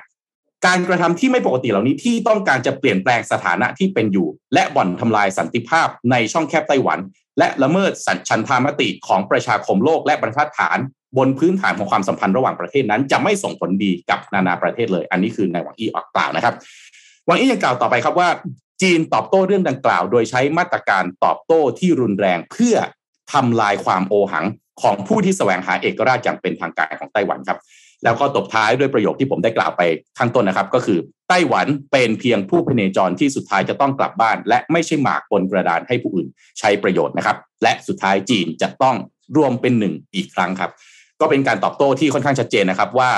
การกระทำที่ไม่ปกติเหล่านี้ที่ต้องการจะเปลี่ยนแปลงสถานะที่เป็นอยู่ และบ่อนทำลายสันติภาพในช่องแคบไต้หวัน และละเมิดสัญชันธามติของประชาคมโลกและบรรทัดฐาน บนพื้นฐานของความสัมพันธ์ระหว่างประเทศนั้น จะไม่ส่งผลดีกับนานาประเทศเลย อันนี้คือนายหวังอี้ออกกล่าวนะครับหวังอี้ยังกล่าวต่อไปครับว่า จีนตอบโต้เรื่องดังกล่าว โดยใช้มาตรการตอบโต้ที่รุนแรงเพื่อทำลายความโอหังของผู้ที่แสวงหาเอกราชอย่างเป็นทางการของไต้หวันครับ แล้วก็ตบท้ายด้วยประโยคที่ผมได้กล่าวไปข้างต้นนะครับ ก็คือไต้หวันเป็นเพียงผู้พเนจรที่สุดท้ายจะต้องกลับบ้าน และไม่ใช่หมากบนกระดานให้ผู้อื่นใช้ประโยชน์นะครับ และสุดท้ายจีนจะต้องรวมเป็นหนึ่งอีกครั้งครับ ก็เป็นการตอบโต้ที่ค่อนข้างชัดเจนนะครับว่า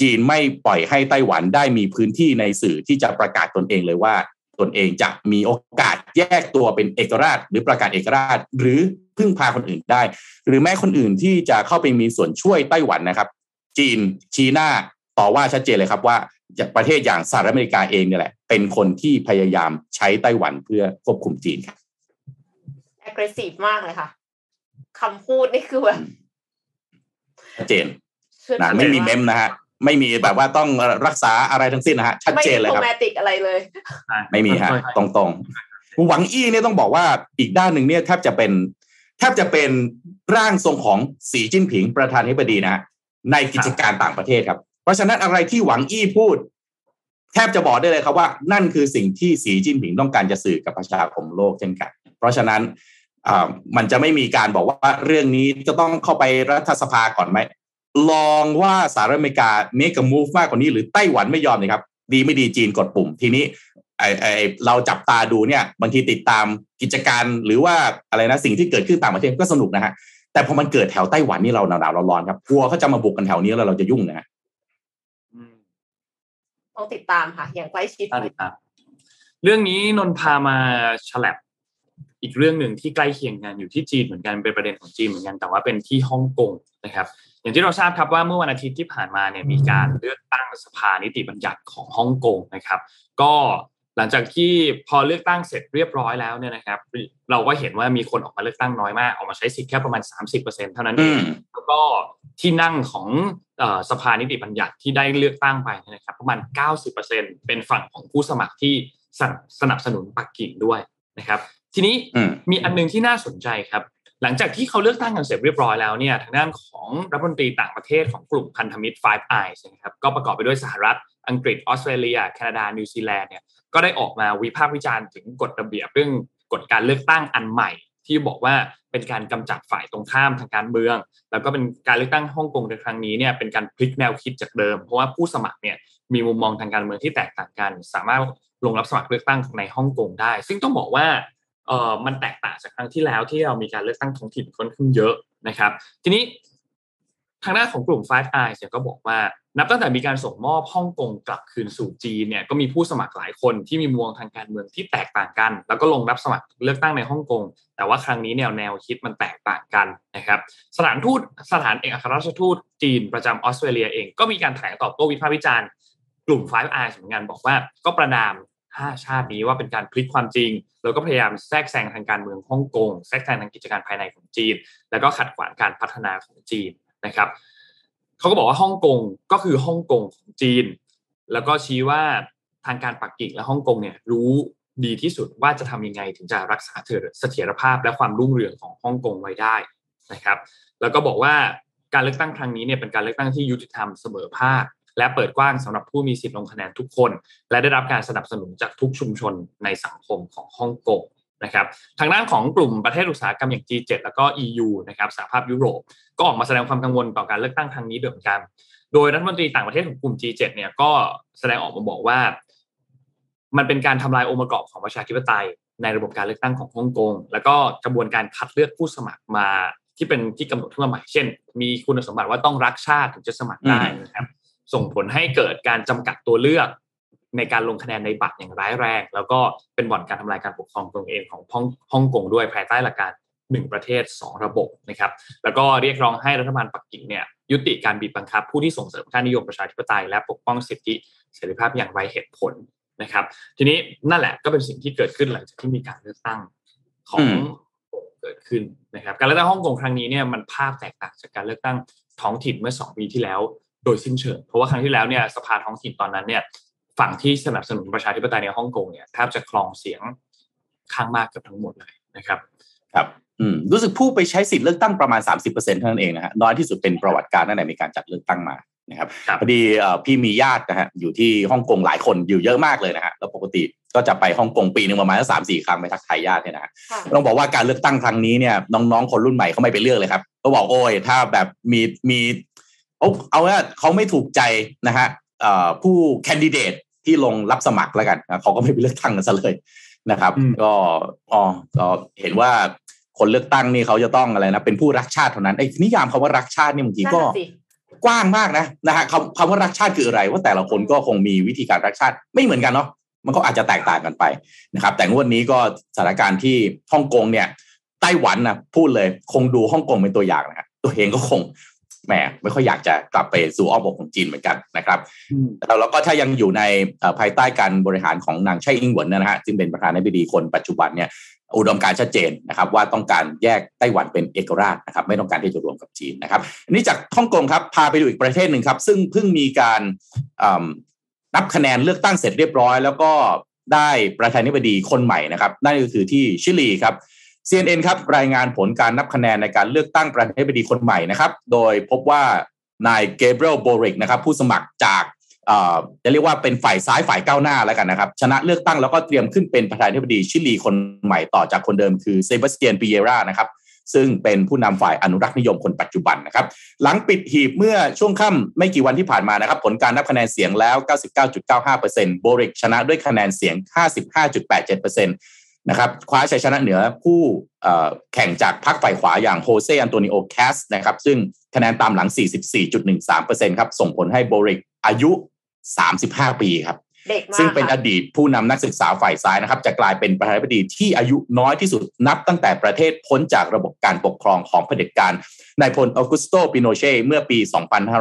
จีนไม่ปล่อยให้ไต้หวันได้มีพื้นที่ในสื่อที่จะประกาศตนเองเลยว่า ตนเองจะมีโอกาสแยกตัวเป็นเอกราช หรือประกาศเอกราช หรือพึ่งพาคนอื่นได้ หรือแม้คนอื่นที่จะเข้าไปมีส่วนช่วยไต้หวันนะครับ จีนชี้หน้าต่อว่าชัดเจนเลยครับว่าประเทศอย่างสหรัฐอเมริกาเองเนี่ยแหละ เป็นคนที่พยายามใช้ไต้หวันเพื่อควบคุมจีนครับ aggressive มากเลยค่ะคำพูดนี่คือแบบชัดเจนนะไม่มีเมมนะฮะไม่มีแบบว่าต้องรักษาอะไรทั้งสิ้นนะฮะชัดเจนเลยครับไม่มีติกอะไรเลย ไม่มีฮะตรงๆหวังอี้เนี่ยต้องบอกว่าอีกด้านหนึ่งเนี่ยแทบจะเป็นแทบจะเป็นร่างทรงของสีจิ้นผิงประธานาธิบดีนะ ในกิจการต่างประเทศครับ เพราะฉะนั้นอะไรที่หวังอี้พูด แทบจะบอกได้เลยครับว่า นั่นคือสิ่งที่สีจิ้นผิงต้องการจะสื่อกับประชาคมโลกเช่นกัน เพราะฉะนั้นมันจะไม่มีการบอกว่าเรื่องนี้จะต้องเข้าไปรัฐสภาก่อนไหมลองว่าสหรัฐอเมริกาเมกะมูฟมากกว่านี้หรือไต้หวันไม่ยอมเลยครับ ดีไม่ดีจีนกดปุ่ม ทีนี้ไอไอเราจับตาดูเนี่ย บางทีติดตามกิจการหรือว่าอะไรนะสิ่งที่เกิดขึ้นต่างประเทศก็สนุกนะฮะ แต่พอมันเกิดแถวไต้หวันนี่เราหนาวๆร้อนๆครับกลัวเขาจะมาบุกกันแถวนี้แล้วเราจะยุ่งนะฮะต้องติดตามค่ะ อย่างใกล้ชิดติดตามเรื่องนี้นนพามาฉลับอีกเรื่องหนึ่งที่ใกล้เคียงกันอยู่ที่จีนเหมือนกันเป็นประเด็นของจีนเหมือนกันแต่ว่าเป็นที่ฮ่องกงนะครับ อย่างที่เราทราบครับว่าเมื่อวันอาทิตย์ที่ผ่านมาเนี่ยมีการเลือกตั้งสภานิติบัญญัติของฮ่องกงนะครับ ก็ หลังจากที่พอเลือกตั้งเสร็จเรียบร้อยแล้วเนี่ยนะครับ เราก็เห็นว่ามีคนออกมาเลือกตั้งน้อยมาก ออกมาใช้สิทธิ์แค่ประมาณ 30%เท่านั้นเองแล้วก็ที่นั่งของสภานิติบัญญัติที่ได้เลือกตั้งไปนะครับประมาณ 90%เป็นฝั่งของผู้สมัครที่สนับสนุนปักกิ่งด้วยนะครับ ทีนี้มีอันนึงที่น่าสนใจครับ หลังจากที่เขาเลือกตั้งกันเสร็จเรียบร้อยแล้วเนี่ยทางด้านของรัฐมนตรีต่างประเทศของกลุ่มพันธมิตร Five Eyes นะครับก็ประกอบไปด้วยสหรัฐอังกฤษออสเตรเลียแคนาดานิวซีแลนด์เนี่ย ก็ได้ออกมาวิพากษ์วิจารณ์ถึงกฎระเบียบเรื่องกฎการเลือกตั้งอันใหม่ ที่บอกว่าเป็นการกำจัดฝ่ายตรงข้ามทางการเมือง แล้วก็เป็นการเลือกตั้งฮ่องกงในครั้งนี้เนี่ยเป็นการพลิกแนวคิดจากเดิม เพราะว่าผู้สมัครเนี่ยมีมุมมองทางการเมืองที่แตกต่างกัน สามารถลงรับสมัครเลือกตั้งในฮ่องกงได้ ซึ่งต้องบอกว่าเออมันแตกต่างจากครั้งที่แล้วที่เรามีการเลือกตั้งท้องถิ่นค่อนข้างเยอะนะครับ ทีนี้ ทางด้านของกลุ่ม Five Eyes เนี่ยก็บอกว่า นับตั้งแต่มีการส่งมอบฮ่องกงกลับคืนสู่จีนเนี่ยก็มีผู้สมัครหลายคนที่มีมุมมองทางการเมืองที่แตกต่างกัน แล้วก็ลงรับสมัครเลือกตั้งในฮ่องกงแต่ว่าครั้งนี้แนวแนวคิดมันแตกต่างกันนะครับสถานทูตสถานเอกอัครราชทูตจีนประจำออสเตรเลียเองก็มีการแถลงตอบโต้วิพากษ์วิจารณ์กลุ่ม Five Eyes เหมือนกันบอกว่าก็ประนามห้าชาตินี้ว่าเป็นการพลิกความจริง แล้วก็พยายามแทรกแซงทางการเมืองฮ่องกงแทรกแซงทางกิจการภายในของจีน แล้วก็ขัดขวางการพัฒนาของจีน นะครับเขาก็บอกว่าฮ่องกงก็คือฮ่องกงของจีน แล้วก็ชี้ว่าทางการปักกิ่งและฮ่องกงเนี่ยรู้ดีที่สุดว่าจะทำยังไงถึงจะรักษาเสถียรภาพและความรุ่งเรืองของฮ่องกงไว้ได้นะครับ แล้วก็บอกว่าการเลือกตั้งครั้งนี้เนี่ยเป็นการเลือกตั้งที่ยุติธรรมเสมอภาค และเปิดกว้างสำหรับผู้มีสิทธิ์ลงคะแนนทุกคน และได้รับการสนับสนุนจากทุกชุมชนในสังคมของฮ่องกง นะครับทางด้านของกลุ่มประเทศอุตสาหกรรมอย่าง G7 แล้วก็ EU นะครับสหภาพยุโรปก็ออกมาแสดงความกังวลต่อการเลือกตั้งครั้งนี้เหมือนกัน โดยรัฐมนตรีต่างประเทศของกลุ่ม G7 เนี่ยก็แสดงออกมาบอกว่า มันเป็นการทำลายองค์ประกอบของประชาธิปไตย ในระบบการเลือกตั้งของฮ่องกงแล้วก็กระบวนการคัดเลือกผู้สมัครมาที่เป็นที่กำหนดขึ้นมาใหม่เช่น มีคุณสมบัติว่าต้องรักชาติถึงจะสมัครได้นะครับส่งผลให้เกิดการจำกัดตัวเลือก ในการลงคะแนนในบัตรอย่างร้ายแรง แล้วก็เป็นบ่อนการทำลายการปกครองตนเองของฮ่องกงด้วยภายใต้หลักการหนึ่งประเทศ 2 ระบบนะครับ แล้วก็เรียกร้องให้รัฐบาลปักกิ่งเนี่ยยุติการบีบบังคับ ผู้ที่ส่งเสริมค่านิยมประชาธิปไตยและปกป้องสิทธิเสรีภาพอย่างไรเหตุผลนะครับ ทีนี้นั่นแหละก็เป็นสิ่งที่เกิดขึ้นหลังจากที่มีการเลือกตั้งของเกิดขึ้นนะครับ การเลือกตั้งฮ่องกงครั้งนี้เนี่ยมันภาพแตกต่างจากการเลือกตั้งท้องถิ่นเมื่อ 2 ปีที่แล้ว โดยสิ้นเชิงเพราะว่าครั้งที่แล้วเนี่ยสภาท้องถิ่นตอนนั้นเนี่ย ฝั่งที่สนับสนุนประชาธิปไตยในฮ่องกงเนี่ยแทบจะครองเสียงข้างมากเกือบทั้งหมดเลยนะครับ ครับอืมรู้สึกผู้ไปใช้สิทธิ์เลือกตั้งประมาณ 30%เท่านั้นเองนะฮะน้อยที่สุดเป็นประวัติการตั้งแต่มีการจัดเลือกตั้งมานะครับพอดีพี่มีญาตินะฮะอยู่ที่ฮ่องกงหลายคนอยู่เยอะมากเลยนะฮะแล้วปกติก็จะไปฮ่องกงปีหนึ่งประมาณสามสี่ครั้งไปทักทายญาติเนี่ยนะต้องบอกว่าการเลือกตั้งครั้งนี้เนี่ยน้องๆคนรุ่นใหม่เขาไม่ไปเลือกเลยครับเขาบอกโอ้ยถ้าแบบมีมีเอาเอาว่าเขาไม่ถูกใจนะฮะ ผู้แคนดิเดตที่ลงรับสมัครแล้วกันเขาก็ไม่ไปเลือกตั้งกันซะเลยนะครับ ก็อ๋อก็เห็นว่าคนเลือกตั้งนี่เขาจะต้องอะไรนะเป็นผู้รักชาติเท่านั้นไอ้นิยามคำว่ารักชาตินี่บางทีก็กว้างมากนะนะฮะคำคำว่ารักชาติคืออะไร ว่าแต่ละคนก็คงมีวิธีการรักชาติไม่เหมือนกันเนาะมันก็อาจจะแตกต่างกันไปนะครับ แต่งวดนี้ก็สถานการณ์ที่ฮ่องกงเนี่ยไต้หวันนะพูดเลยคงดูฮ่องกงเป็นตัวอย่างนะตัวเองก็คง แหมไม่ค่อยอยากจะกลับไปสู่อ้อมอกของจีนเหมือนกันนะครับแล้วก็ถ้ายังอยู่ในภายใต้การบริหารของนางไช่อิงหวนนะฮะซึ่งเป็นประธานาธิบดีคนปัจจุบันเนี่ยอุดมการชัดเจนนะครับ ว่าต้องการแยกไต้หวันเป็นเอกราชนะครับ ไม่ต้องการที่จะรวมกับจีนนะครับนี้จากฮ่องกงครับพาไปดูอีกประเทศหนึ่งครับ ซึ่งเพิ่งมีการนับคะแนนเลือกตั้งเสร็จเรียบร้อย แล้วก็ได้ประธานาธิบดีคนใหม่นะครับ นั่นก็คือที่ชิลีครับ CNN ครับรายงานผลการนับคะแนนในการเลือกตั้งประธานาธิบดีคนใหม่นะครับ โดยพบว่านายเกเบรียลโบริกนะครับ ผู้สมัครจากจะเรียกว่าเป็นฝ่ายซ้ายฝ่ายก้าวหน้าแล้วกันนะครับ ชนะเลือกตั้งแล้วก็เตรียมขึ้นเป็นประธานาธิบดีชิลีคนใหม่ต่อจากคนเดิมคือเซบาสเตียนปิเยรานะครับ ซึ่งเป็นผู้นำฝ่ายอนุรักษ์นิยมคนปัจจุบันนะครับ หลังปิดหีบเมื่อช่วงค่ำไม่กี่วันที่ผ่านมานะครับ ผลการนับคะแนนเสียงแล้ว 99.95%โบริกชนะด้วยคะแนนเสียง 55.87% นะครับคว้าชัยชนะเหนือผู้แข่งจากพรรคฝ่ายขวาอย่างโฮเซอันโตนิโอคาสต์นะครับซึ่งคะแนนตามหลัง 44.13%ครับส่งผลให้โบริกอายุ 35 ปีครับซึ่งเป็นอดีตผู้นำนักศึกษาฝ่ายซ้ายนะครับ จะกลายเป็นประธานาธิบดีที่อายุน้อยที่สุดนับตั้งแต่ประเทศพ้นจากระบบการปกครองของเผด็จการนายพลออกุสโตปิโนเช่เมื่อปี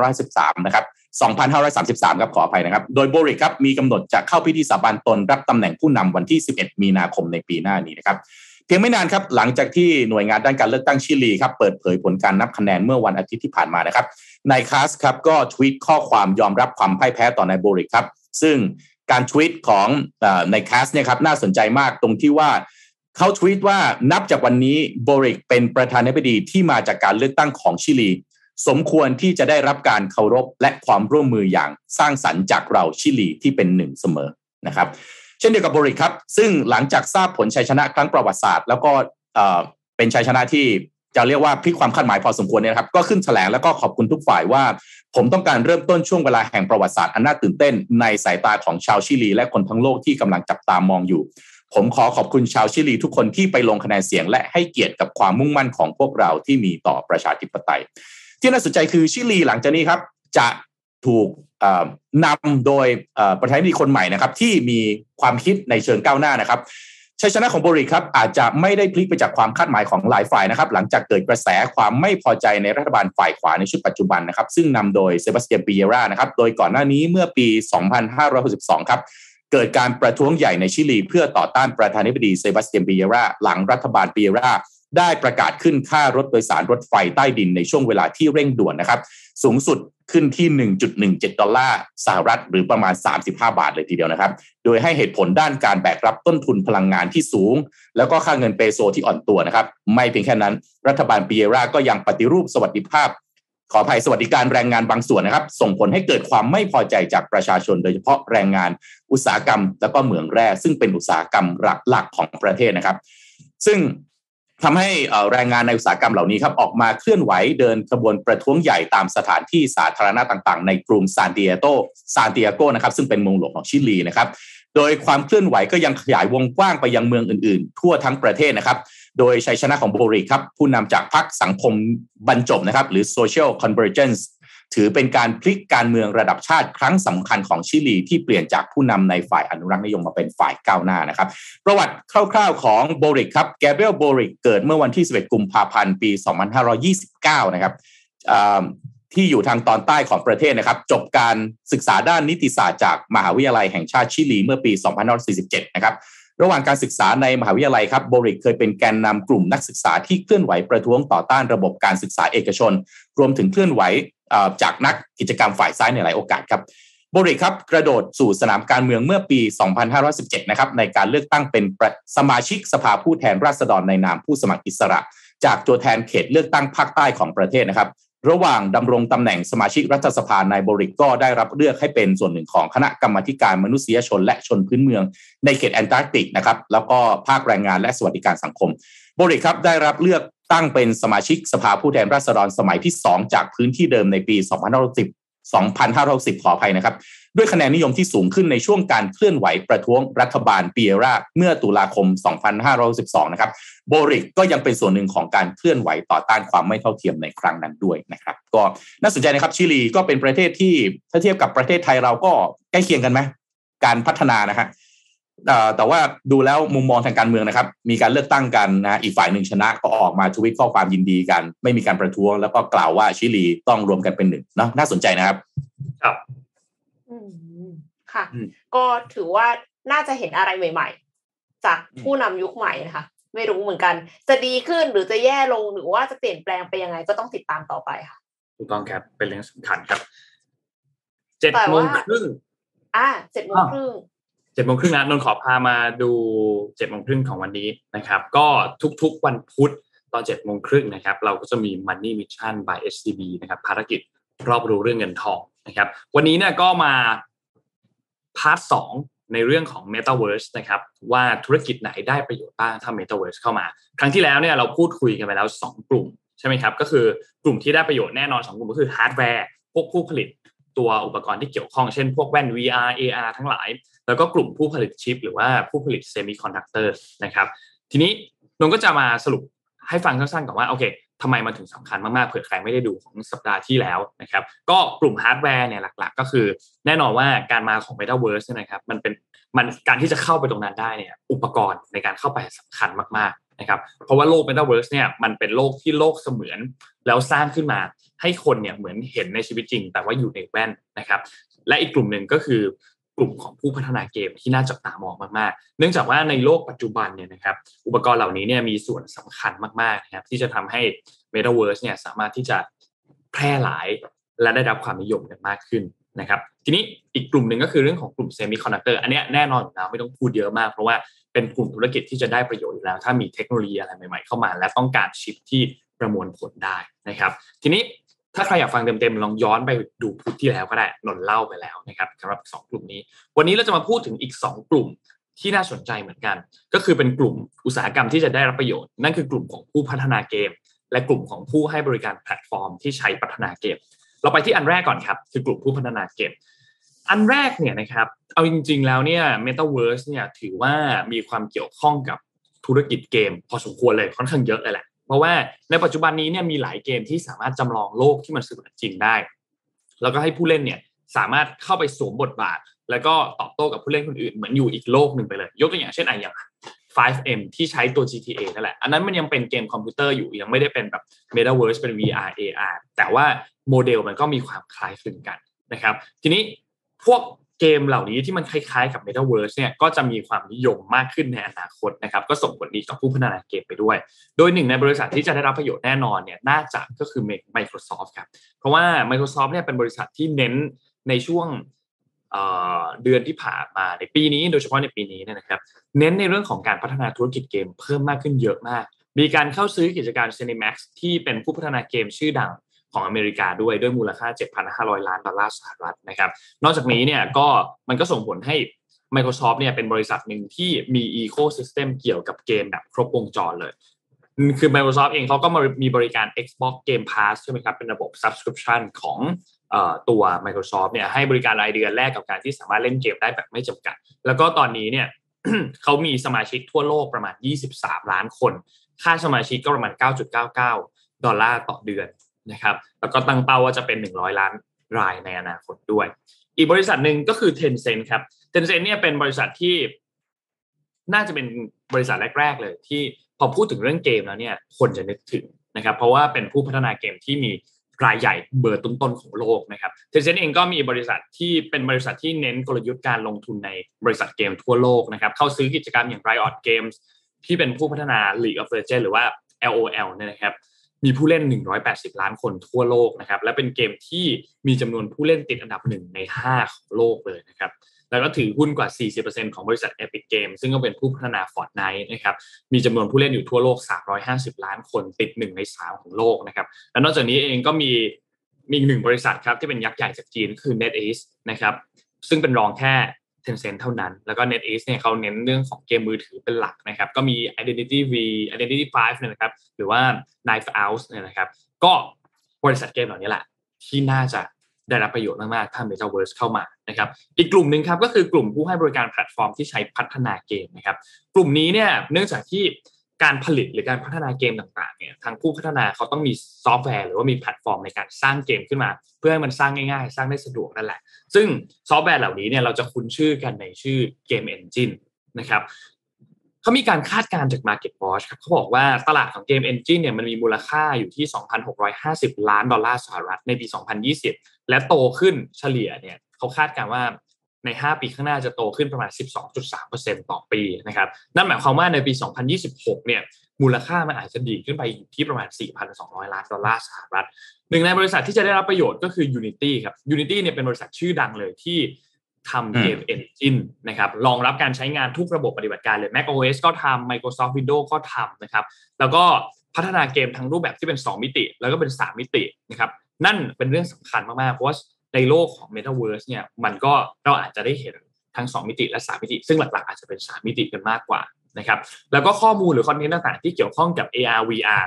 2513 นะครับ 2533 ครับขออภัยนะครับ โดยโบริกครับมีกำหนดจะเข้าพิธีสาบานตนรับตำแหน่งผู้นำวันที่ 11 มีนาคมในปีหน้านี้นะครับเพียงไม่นานครับหลังจากที่หน่วยงานด้านการเลือกตั้งชิลีครับเปิดเผยผลการนับคะแนนเมื่อวันอาทิตย์ที่ผ่านมานะครับนายคาสครับก็ทวีตข้อความยอมรับความพ่ายแพ้ต่อนายโบริกครับ ซึ่งการทวีตของในแคาสเนี่ยครับน่าสนใจมากตรงที่ว่าเขาทวีตว่านับจากวันนี้โบริกเป็นประธานาธิบดีที่มาจากการเลือกตั้งของชิลี สมควรที่จะได้รับการเคารพและความร่วมมืออย่างสร้างสรรค์จากเราชิลีที่เป็นหนึ่งเสมอนะครับ เช่นเดียวกับบริครับ ซึ่งหลังจากทราบผลชัยชนะครั้งประวัติศาสตร์ แล้วก็เป็นชัยชนะที่จะเรียกว่าพลิกความคาดหมายพอสมควรเนี่ยครับก็ขึ้นแถลงแล้วก็ขอบคุณทุกฝ่ายว่า ผมต้องการเริ่มต้นช่วงเวลาแห่งประวัติศาสตร์อันน่าตื่นเต้นในสายตาของชาวชิลี และคนทั้งโลกที่กำลังจับตามองอยู่ ผมขอขอบคุณชาวชิลีทุกคนที่ไปลงคะแนนเสียง และให้เกียรติกับความมุ่งมั่นของพวกเราที่มีต่อประชาธิปไตย ที่น่าสนใจคือชิลีหลังจากนี้ครับ จะถูกนำโดยประธานาธิบดีคนใหม่นะครับ ที่มีความคิดในเชิงก้าวหน้านะครับชัยชนะของโบริครับอาจจะไม่ได้พลิกไปจากความคาดหมายของหลายฝ่ายนะครับ หลังจากเกิดกระแสความไม่พอใจในรัฐบาลฝ่ายขวาในชุดปัจจุบันนะครับ ซึ่งนำโดยเซบาสเตียนปิเยรานะครับ โดยก่อนหน้านี้เมื่อปี 2562 ครับ เกิดการประท้วงใหญ่ในชิลี เพื่อต่อต้านประธานาธิบดีเซบาสเตียนปิเยราหลังรัฐบาลปิเยรา ได้ประกาศขึ้นค่ารถโดยสารรถไฟใต้ดินในช่วงเวลาที่เร่งด่วนนะครับ สูงสุดขึ้นที่ 1.17 ดอลลาร์สหรัฐ หรือประมาณ 35 บาทเลยทีเดียวนะครับ โดยให้เหตุผลด้านการแบกรับต้นทุนพลังงานที่สูง แล้วก็ค่าเงินเปโซที่อ่อนตัวนะครับ ไม่เพียงแค่นั้น รัฐบาลปีเอราก็ยังปฏิรูปสวัสดิภาพ ขออภัยสวัสดิการแรงงานบางส่วนนะครับ ส่งผลให้เกิดความไม่พอใจจากประชาชน โดยเฉพาะแรงงาน อุตสาหกรรม แล้วก็เหมืองแร่ซึ่งเป็นอุตสาหกรรมหลักของประเทศนะครับ ซึ่ง ทำให้แรงงานในอุตสาหกรรมเหล่านี้ครับออกมาเคลื่อนไหวเดินขบวนประท้วงใหญ่ตามสถานที่สาธารณะต่างๆ ในกรุงซานติเอโตซานติอาโกนะครับซึ่งเป็นเมืองหลวงของชิลีนะครับโดยความเคลื่อนไหวก็ยังขยายวงกว้างไปยังเมืองอื่นๆ ทั่วทั้งประเทศนะครับ โดยชัยชนะของโบริครับ ผู้นำจากพรรคสังคมบรรจบนะครับ หรือ Social Convergence ถือเป็นการพลิกการเมืองระดับชาติครั้งสำคัญของชิลีที่เปลี่ยนจากผู้นำในฝ่ายอนุรักษ์นิยมมาเป็นฝ่ายก้าวหน้านะครับ ประวัติคร่าวๆของโบริกครับแกเบรียลโบริกเกิดเมื่อวันที่ 11 กุมภาพันธ์ ปี 2529 นะครับที่อยู่ทางตอนใต้ของประเทศนะครับ จบการศึกษาด้านนิติศาสตร์จากมหาวิทยาลัยแห่งชาติชิลีเมื่อปี 2547 นะครับระหว่างการศึกษาในมหาวิทยาลัยครับโบริกเคยเป็นแกนนำกลุ่มนักศึกษาที่เคลื่อนไหวประท้วงต่อต้านระบบการศึกษาเอกชน รวมถึงเคลื่อนไหว จากนักกิจกรรมฝ่ายซ้ายในหลายโอกาสครับโบริกครับกระโดดสู่สนามการเมืองเมื่อปี 2517 นะครับในการเลือกตั้งเป็นสมาชิกสภาผู้แทนราษฎรในนามผู้สมัครอิสระ จากตัวแทนเขตเลือกตั้งภาคใต้ของประเทศนะครับ ระหว่างดำรงตำแหน่งสมาชิกรัฐสภานายโบริกก็ได้รับเลือกให้เป็นส่วนหนึ่งของคณะกรรมการมนุษยชน และชนพื้นเมือง ในเขตแอนตาร์กติกนะครับแล้วก็ภาคแรงงานและสวัสดิการสังคมโบริกครับได้รับเลือก ตั้งเป็นสมาชิกสภาผู้แทนราษฎรสมัยที่ 2 จากพื้นที่เดิมในปี 2510 2560ขออภัยนะครับ ด้วยคะแนนนิยมที่สูงขึ้นในช่วงการเคลื่อนไหวประท้วงรัฐบาลเปีเอราเมื่อตุลาคม 2512 นะครับ โบริกก็ยังเป็นส่วนหนึ่งของการเคลื่อนไหวต่อต้านความไม่เท่าเทียมในครั้งนั้นด้วยนะครับ ก็น่าสนใจนะครับชิลีก็เป็นประเทศที่ถ้าเทียบกับประเทศไทยเราก็ใกล้เคียงกันไหมการพัฒนานะฮะ แต่ว่าดูแล้วมุมมองทางการเมืองนะครับ มีการเลือกตั้งกันนะอีกฝ่ายหนึ่งชนะก็ออกมาทวิตข้อความยินดีกัน ไม่มีการประท้วงแล้วก็กล่าวว่าชิลีต้องรวมกันเป็นหนึ่งนะน่าสนใจนะครับ ครับอืมค่ะ ก็ถือว่าน่าจะเห็นอะไรใหม่ ๆ จากผู้นำยุคใหม่นะคะไม่รู้เหมือนกัน จะดีขึ้นหรือจะแย่ลงหรือว่าจะเปลี่ยนแปลงไปยังไงก็ต้องติดตามต่อไปค่ะถูกต้องครับเป็นเรื่องสำคัญครับเจ็ดโมงครึ่งอ่าเจ็ดโมงครึ่ง เจ็ดโมงครึ่งนะนนขอพามาดูเจ็ดโมงครึ่งของวันนี้นะครับ ก็ทุกๆวันพุธตอนเจ็ดโมงครึ่งนะครับ เราก็จะมี Money Mission by SCB นะครับ ภารกิจรอบรู้เรื่องเงินทองนะครับ วันนี้เนี่ยก็มา part สองในเรื่องของ Metaverse นะครับ ว่าธุรกิจไหนได้ประโยชน์บ้างถ้า Metaverse เข้ามา ครั้งที่แล้วเนี่ยเราพูดคุยกันไปแล้ว 2 กลุ่ม ใช่ไหมครับ ก็คือกลุ่มที่ได้ประโยชน์แน่นอน 2 กลุ่มก็คือฮาร์ดแวร์พวกผู้ผลิต ตัวอุปกรณ์ที่เกี่ยวข้องเช่นพวกแว่น VR AR ทั้งหลาย แล้วก็กลุ่มผู้ผลิตชิป หรือว่าผู้ผลิตเซมิคอนดักเตอร์นะครับ ทีนี้นนก็จะมาสรุปให้ฟังสั้นๆก่อนว่าโอเคทำไมมันถึงสำคัญมากๆ เผื่อใครไม่ได้ดูของสัปดาห์ที่แล้วนะครับ ก็กลุ่มฮาร์ดแวร์เนี่ยหลัก ๆ ก็คือ แน่นอนว่าการมาของ Metaverse เนี่ยนะครับ มันเป็นมันการที่จะเข้าไปตรงนั้นได้เนี่ย อุปกรณ์ในการเข้าไปสำคัญมากๆ นะครับเพราะว่าโลก Metaverse เนี่ยมันเป็นโลกที่โลกเสมือนแล้วสร้างขึ้นมาให้คนเนี่ยเหมือนเห็นในชีวิตจริง แต่ว่าอยู่ในแว่นนะครับ และอีกกลุ่มหนึ่งก็คือกลุ่มของผู้พัฒนาเกมที่น่าจับตามองมากๆ เนื่องจากว่าในโลกปัจจุบันเนี่ยนะครับอุปกรณ์เหล่านี้เนี่ยมีส่วนสำคัญมากๆนะครับที่จะทำให้ Metaverse เนี่ยสามารถที่จะแพร่หลายและได้รับความนิยมกันมากขึ้น นะครับทีนี้อีกกลุ่มหนึ่งก็คือเรื่องของกลุ่มเซมิคอนดักเตอร์อันนี้แน่นอนอยู่แล้วไม่ต้องพูดเยอะมาก เพราะว่าเป็นกลุ่มธุรกิจที่จะได้ประโยชน์อยู่แล้ว ถ้ามีเทคโนโลยีอะไรใหม่ๆเข้ามา และต้องการชิปที่ประมวลผลได้นะครับ ทีนี้ถ้าใครอยากฟังเต็มๆลองย้อนไปดูพุธที่แล้วก็ได้นนเล่าไปแล้วนะครับสำหรับ 2 กลุ่มนี้ วันนี้เราจะมาพูดถึงอีก 2 กลุ่มที่น่าสนใจเหมือนกัน ก็คือเป็นกลุ่มอุตสาหกรรมที่จะได้รับประโยชน์ นั่นคือกลุ่มของผู้พัฒนาเกม และกลุ่มของผู้ให้บริการแพลตฟอร์มที่ใช้พัฒนาเกม เราไปที่อันแรกก่อนครับ คือกลุ่มผู้พัฒนาเกม อันแรกเนี่ยนะครับ เอาจริง ๆ แล้วเนี่ย Metaverse เนี่ยถือว่ามีความเกี่ยวข้องกับธุรกิจเกม พอสมควรเลยค่อนข้างเยอะเลยแหละ เพราะว่าในปัจจุบันนี้เนี่ยมีหลายเกมที่สามารถจำลองโลกที่มันเสมือนจริงได้ แล้วก็ให้ผู้เล่นเนี่ยสามารถเข้าไปสวมบทบาท แล้วก็ตอบโต้กับผู้เล่นคนอื่นเหมือนอยู่อีกโลกหนึ่งไปเลย ยกตัวอย่างเช่นไออย่าง 5M ที่ใช้ตัว GTA นั่นแหละ อันนั้นมันยังเป็นเกมคอมพิวเตอร์อยู่ยังไม่ได้เป็นแบบ Metaverse เป็น VR AR แต่ว่าโมเดลมันก็มีความคล้ายคลึงกันนะครับ ทีนี้พวกเกมเหล่านี้ที่มันคล้ายๆกับ Metaverse เนี่ยก็จะมีความนิยมมากขึ้นในอนาคตนะครับก็ส่งผลดีกับผู้พัฒนาเกมไปด้วย โดยหนึ่งในบริษัทที่จะได้รับประโยชน์แน่นอนเนี่ยน่าจะก็คือ Microsoft ครับเพราะว่า Microsoft เนี่ยเป็นบริษัทที่เน้นในช่วง เดือนที่ผ่านมาในปีนี้โดยเฉพาะในปีนี้นะครับ เน้นในเรื่องของการพัฒนาธุรกิจเกมเพิ่มมากขึ้นเยอะมาก มีการเข้าซื้อกิจการ Cinemax ที่เป็นผู้พัฒนาเกมชื่อดังของอเมริกาด้วยด้วยมูลค่า 7,500 ล้านดอลลาร์สหรัฐนะครับ นอกจากนี้เนี่ยก็มันก็ส่งผลให้ Microsoft เนี่ยเป็นบริษัทหนึ่งที่มีอีโคซิสเต็มเกี่ยวกับเกมแบบครบวงจรเลย คือ Microsoft เองเขาก็มามีบริการ Xbox Game Pass ใช่ไหมครับ เป็นระบบ subscription ของ ตัว Microsoft เนี่ยให้บริการรายเดือนแรกกับการที่สามารถเล่นเกมได้แบบไม่จำกัด แล้วก็ตอนนี้เนี่ยเขามีสมาชิกทั่วโลกประมาณ 23 ล้านคน ค่าสมาชิกก็ประมาณ 9.99 ดอลลาร์ต่อเดือนนะครับแล้วก็ตั้งเป้าว่าจะเป็น 100 ล้านรายในอนาคตด้วย อีกบริษัทหนึ่งก็คือ Tencent ครับ Tencent เนี่ยเป็นบริษัทที่น่าจะเป็นบริษัทแรก ๆ เลย ที่พอพูดถึงเรื่องเกมแล้วเนี่ยคนจะนึกถึงนะครับเพราะว่าเป็นผู้พัฒนาเกมที่มี รายใหญ่เบอร์ต้นๆของโลกนะครับเทนเซ็นเองก็มีบริษัทที่เป็นบริษัทที่เน้นกลยุทธ์การลงทุนในบริษัทเกมทั่วโลกนะครับเข้าซื้อกิจกรรมอย่าง Riot Games ที่เป็นผู้พัฒนา League of Legends หรือว่า LOL เนี่ยนะครับมีผู้เล่น 180 ล้านคนทั่วโลกนะครับและเป็นเกมที่มีจำนวนผู้เล่นติดอันดับหนึ่งใน 5 ของโลกเลยนะครับ แล้วก็ถือหุ้นกว่า 40%ของบริษัท Epic Games ซึ่งก็เป็นผู้พัฒนา Fortnite นะครับมีจำนวนผู้เล่นอยู่ทั่วโลก 350 ล้านคนติด1ใน3ของโลกนะครับและนอกจากนี้เองก็มีมีหนึ่งบริษัทครับที่เป็นยักษ์ใหญ่จากจีนคือ NetEase นะครับซึ่งเป็นรองแค่ Tencent เท่านั้น แล้วก็ NetEase เนี่ยเขาเน้นเรื่องของเกมมือถือเป็นหลักนะครับ ก็มี Identity V Identity 5เนี่ยนะครับ หรือว่า Knife Out เนี่ยนะครับ ก็บริษัทเกมเหล่านี้แหละ ที่น่าจะ ได้รับประโยชน์มากๆ ถ้า Metaverse เข้ามานะครับอีกกลุ่มหนึ่งครับก็คือกลุ่มผู้ให้บริการแพลตฟอร์มที่ใช้พัฒนาเกมนะครับกลุ่มนี้เนี่ยเนื่องจากที่การผลิตหรือการพัฒนาเกมต่างๆเนี่ยทางผู้พัฒนาเขาต้องมีซอฟต์แวร์หรือว่ามีแพลตฟอร์มในการสร้างเกมขึ้นมา เพื่อให้มันสร้างง่ายๆ สร้างได้สะดวกนั่นแหละ ซึ่งซอฟต์แวร์เหล่านี้เนี่ยเราจะคุ้นชื่อกันในชื่อ game engine นะครับ เขามีการคาดการณ์จาก Market Watch ครับเขาบอกว่าตลาดของ game engine เนี่ยมันมีมูลค่าอยู่ที่ 2,650 ล้านดอลลาร์สหรัฐในปี 2020 และโตขึ้นเฉลี่ยเนี่ยเขาคาดการณ์ว่าใน 5 ปีข้างหน้าจะโตขึ้นประมาณ 12.3%ต่อปีนะครับ นั่นหมายความว่าในปี 2026 เนี่ย มูลค่ามันอาจจะดีขึ้นไปอยู่ที่ประมาณ 4,200 ล้านดอลลาร์สหรัฐ หนึ่งในบริษัทที่จะได้รับประโยชน์ก็คือ Unity ครับ Unity เนี่ยเป็นบริษัทชื่อดังเลยที่ ทำเกม Engine นะครับรองรับการใช้งานทุกระบบปฏิบัติการเลย Mac OS ก็ทำ Microsoft Windows ก็ทำนะครับ แล้วก็พัฒนาเกมทั้งรูปแบบที่เป็น 2 มิติ แล้วก็เป็น 3 มิตินะครับ นั่นเป็นเรื่องสำคัญมาก ๆ เพราะว่าในโลกของ Metaverse เนี่ย มันก็เราอาจจะได้เห็นทั้ง 2 มิติและ 3 มิติ ซึ่งหลัก ๆ อาจจะเป็น 3 มิติกันมากกว่านะครับ แล้วก็ข้อมูลหรือคอนเทนต์ต่าง ๆ ที่เกี่ยวข้องกับ AR VR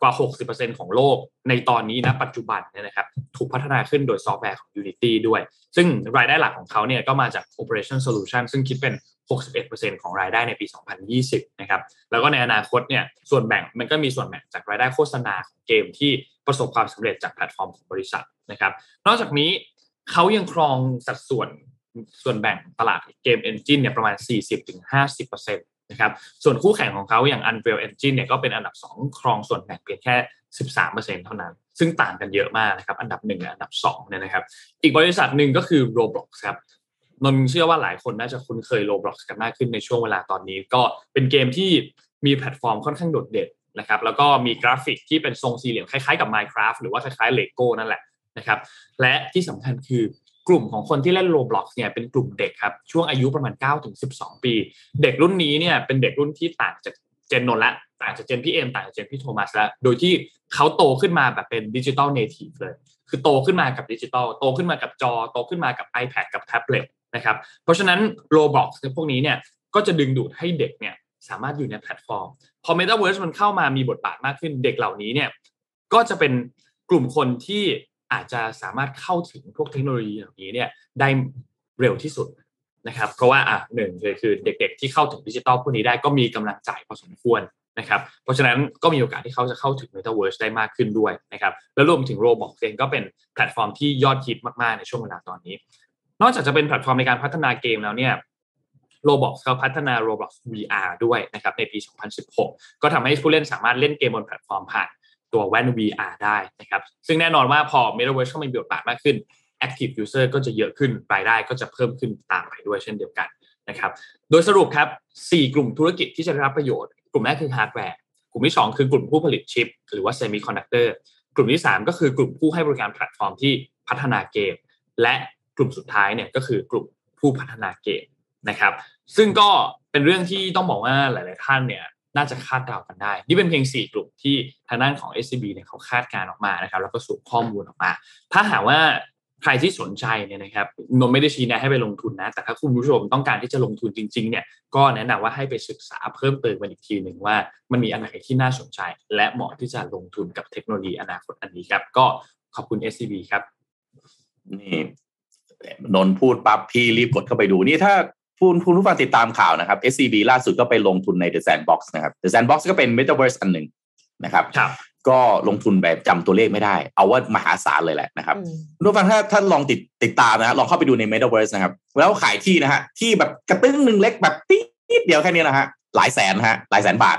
กว่า 60%ของโลกในตอนนี้นะปัจจุบันเนี่ยนะครับถูกพัฒนาขึ้นโดยซอฟต์แวร์ของ Unity ด้วย ซึ่งรายได้หลักของเขาเนี่ยก็มาจาก Operation Solution ซึ่งคิดเป็น 61%ของรายได้ในปี 2020 นะครับ แล้วก็ในอนาคตเนี่ยส่วนแบ่งมันก็มีส่วนแบ่งจากรายได้โฆษณาของเกมที่ประสบความสำเร็จจากแพลตฟอร์มของบริษัทนะครับ นอกจากนี้เขายังครองสัดส่วนส่วนแบ่งตลาดเกม Engine เนี่ยประมาณ 40-50%นะครับส่วนคู่แข่งของเขาอย่าง Unreal Engine เนี่ยก็เป็นอันดับ 2 ครองส่วนแบ่งเพียงแค่ 13%เท่านั้น ซึ่งต่างกันเยอะมากนะครับอันดับ1และอันดับ2เนี่ยนะครับอีกบริษัทหนึ่งก็คือ Roblox ครับนนเชื่อว่าหลายคนน่าจะคุ้นเคย Roblox กันมากขึ้นในช่วงเวลาตอนนี้ ก็เป็นเกมที่มีแพลตฟอร์มค่อนข้างโดดเด่นนะครับแล้วก็มีกราฟิกที่เป็นทรงสี่เหลี่ยมคล้ายๆกับ Minecraft หรือว่าคล้ายๆ Lego นั่นแหละนะครับและที่สำคัญคือ กลุ่มของคนที่เล่น Roblox เนี่ยเป็นกลุ่มเด็กครับช่วงอายุประมาณ9ถึง12 ปี เด็กรุ่นนี้เนี่ยเป็นเด็กรุ่นที่ต่างจาก Gen นนละต่างจาก Gen พี่เอ็มต่างจาก Gen พี่โทมัสแล้วโดยที่เขาโตขึ้นมาแบบเป็น digital native เลย คือโตขึ้นมากับดิจิตอลโตขึ้นมากับจอ โตขึ้นมากับ iPad กับแท็บเล็ตนะครับเพราะฉะนั้น Roblox พวกนี้เนี่ยก็จะดึงดูดให้เด็กเนี่ยสามารถอยู่ในแพลตฟอร์ม พอ Metaverse มันเข้ามามีบทบาทมากขึ้นเด็กเหล่านี้เนี่ยก็จะเป็นกลุ่มคนที่ อาจจะสามารถเข้าถึงพวกเทคโนโลยีเหล่านี้เนี่ยได้เร็วที่สุดนะครับ เพราะว่าอะหนึ่งเลยคือเด็ก ๆ ที่เข้าถึงดิจิตอลพวกนี้ได้ก็มีกำลังจ่ายพอสมควรนะครับเพราะฉะนั้นก็มีโอกาสที่เขาจะเข้าถึง Metaverse ได้มากขึ้นด้วยนะครับแล้วรวมถึง Roblox เองก็เป็นแพลตฟอร์มที่ยอดฮิตมากๆในช่วงเวลาตอนนี้ นอกจากจะเป็นแพลตฟอร์มในการพัฒนาเกมแล้วเนี่ย Roblox เขาพัฒนา Roblox VR ด้วยนะครับในปี 2016 ก็ทำให้ผู้เล่นสามารถเล่นเกมบนแพลตฟอร์มผ่าน ตัวแว่น VR ได้นะครับ ซึ่งแน่นอนว่าพอ Metaverse เข้ามีบทบาทมากขึ้น Active User ก็จะเยอะขึ้นรายได้ก็จะเพิ่มขึ้นตามไปด้วยเช่นเดียวกันนะครับ โดยสรุปครับ 4 กลุ่มธุรกิจที่จะได้รับประโยชน์ กลุ่มแรกคือฮาร์ดแวร์ กลุ่มที่ 2 คือกลุ่มผู้ผลิตชิป หรือว่าเซมิคอนดักเตอร์ กลุ่มที่ 3 ก็คือกลุ่มผู้ให้บริการแพลตฟอร์มที่พัฒนาเกม และกลุ่มสุดท้ายเนี่ยก็คือกลุ่มผู้พัฒนาเกมนะครับ ซึ่งก็เป็นเรื่องที่ต้องบอกว่าหลาย ๆ ท่านเนี่ย น่าจะคาดเดากันได้ นี่เป็นเพียง 4 กลุ่มที่ทางด้านของ SCB เนี่ยเขาคาดการณ์ออกมานะครับ แล้วก็สรุปข้อมูลออกมา ถ้าหากว่าใครที่สนใจเนี่ยนะครับนนไม่ได้ชี้แนะให้ไปลงทุนนะ แต่ถ้าคุณผู้ชมต้องการที่จะลงทุนจริงๆเนี่ยก็แนะนำว่าให้ไปศึกษาเพิ่มเติมกันอีกทีหนึ่งว่า มันมีอันไหนที่น่าสนใจ และเหมาะที่จะลงทุนกับเทคโนโลยีอนาคตอันนี้ครับ ก็ขอบคุณ SCB ครับนี่นนพูดปั๊บพี่รีบกดเข้าไปดูนี่ถ้า ผู้ผู้ผู้ฟังติดตามข่าวนะครับ SCB ล่าสุดก็ไปลงทุนใน The Sandbox นะครับ The Sandbox ก็เป็น Metaverse อันหนึ่งนะครับครับก็ลงทุนแบบจำตัวเลขไม่ได้ เอาว่ามหาศาลเลยแหละนะครับคุณผู้ฟังถ้าท่านลองติดติดตามนะฮะลองเข้าไปดูใน Metaverse นะครับ แล้วขายที่นะฮะที่แบบกระตึ้งหนึ่งเล็กแบบติ๊ดเดียวแค่นี้นะฮะหลายแสนฮะหลายแสนบาท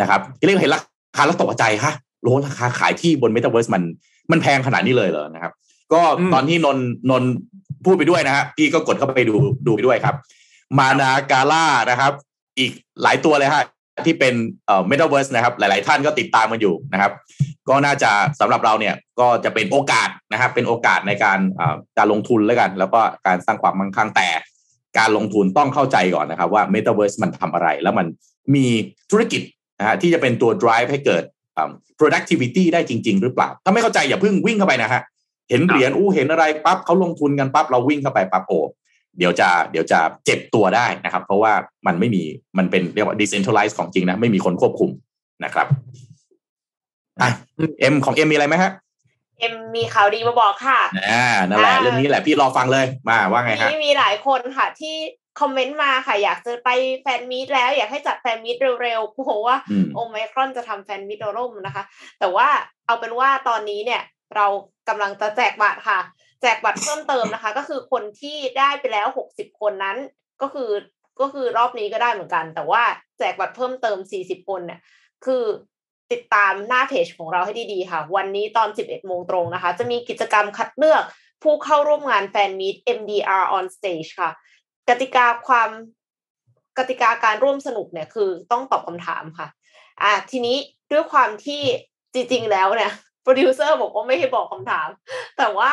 นะครับเรียกเห็นราคาแล้วตกใจฮะโลราคาขายที่บน Metaverse มันมันแพงขนาดนี้เลยเหรอนะครับ ก็ตอนที่นนนนพูดไปด้วยนะฮะพี่ก็กดเข้าไปดูดูไปด้วยครับ มานากาล่านะครับ อีกหลายตัวเลยฮะที่เป็นเอ่อ Metaverse นะครับ หลาย ๆ ท่านก็ติดตามมันอยู่นะครับ ก็น่าจะสำหรับเราเนี่ยก็จะเป็นโอกาสนะครับ เป็นโอกาสในการการลงทุนแล้วกัน แล้วก็การสร้างความมั่งคั่งแต่การลงทุนต้องเข้าใจก่อนนะครับว่า Metaverse มันทำอะไร แล้วมันมีธุรกิจนะฮะที่จะเป็นตัว drive ให้เกิด productivity ได้จริง ๆ หรือเปล่า ถ้าไม่เข้าใจอย่าเพิ่งวิ่งเข้าไปนะฮะเห็นเหรียญอู้เห็นอะไรปั๊บเขาลงทุนกันปั๊บเราวิ่งเข้าไปปั๊บโอ เดี๋ยวจะเดี๋ยวจะเจ็บตัวได้นะครับ เพราะว่ามันไม่มีมันเป็นเรียกว่า decentralized ของจริงนะ ไม่มีคนควบคุมนะครับอะเอ็มของเอ็มมีอะไรไหมฮะเอ็มมีข่าวดีมาบอกค่ะอ่านั่นแหละเรื่องนี้แหละพี่รอฟังเลยมาว่าไงฮะมีหลายคนค่ะ ที่คอมเมนต์มาค่ะ อยากจะไปแฟนมีตแล้ว อยากให้จัดแฟนมีตเร็วๆเพราะว่าโอไมครอนจะทำแฟนมีตร่มนะคะ แต่ว่าเอาเป็นว่าตอนนี้เนี่ย เรากำลังจะแจกบัตรค่ะ แจกบัตรเพิ่มเติมนะคะ ก็คือคนที่ได้ไปแล้วหกสิบคนนั้น ก็คือก็คือรอบนี้ก็ได้เหมือนกัน แต่ว่าแจกบัตรเพิ่มเติมสี่สิบคนเนี่ยคือติดตามหน้าเพจของเราให้ดีๆค่ะ วันนี้ตอนสิบเอ็ดโมงตรงนะคะ จะมีกิจกรรมคัดเลือกผู้เข้าร่วมงานแฟนมีต MDR on stage ค่ะ กติกาความกติกาการร่วมสนุกเนี่ยคือต้องตอบคำถามค่ะ อ่าทีนี้ด้วยความที่จริงๆแล้วเนี่ยโปรดิวเซอร์บอกว่าไม่ให้บอกคำถาม แต่ว่า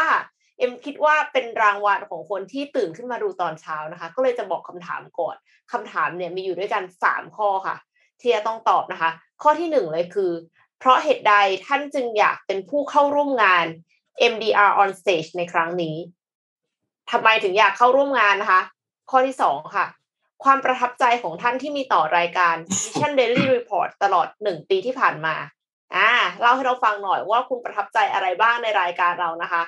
เอ็มคิดว่าเป็นรางวัลของคนที่ตื่นขึ้นมาดูตอนเช้านะคะ ก็เลยจะบอกคำถามก่อนคำถามเนี่ยมีอยู่ด้วยกันสามข้อค่ะที่จะต้องตอบนะคะ ข้อที่หนึ่งเลยคือ เพราะเหตุใดท่านจึงอยากเป็นผู้เข้าร่วมงาน MDR on stage ในครั้งนี้ทำไมถึงอยากเข้าร่วมงานนะคะ ข้อที่สองค่ะ ความประทับใจของท่านที่มีต่อรายการ Mission Daily Report ตลอดหนึ่งปีที่ผ่านมาอ่าเล่าให้เราฟังหน่อยว่าคุณประทับใจอะไรบ้างในรายการเรานะคะ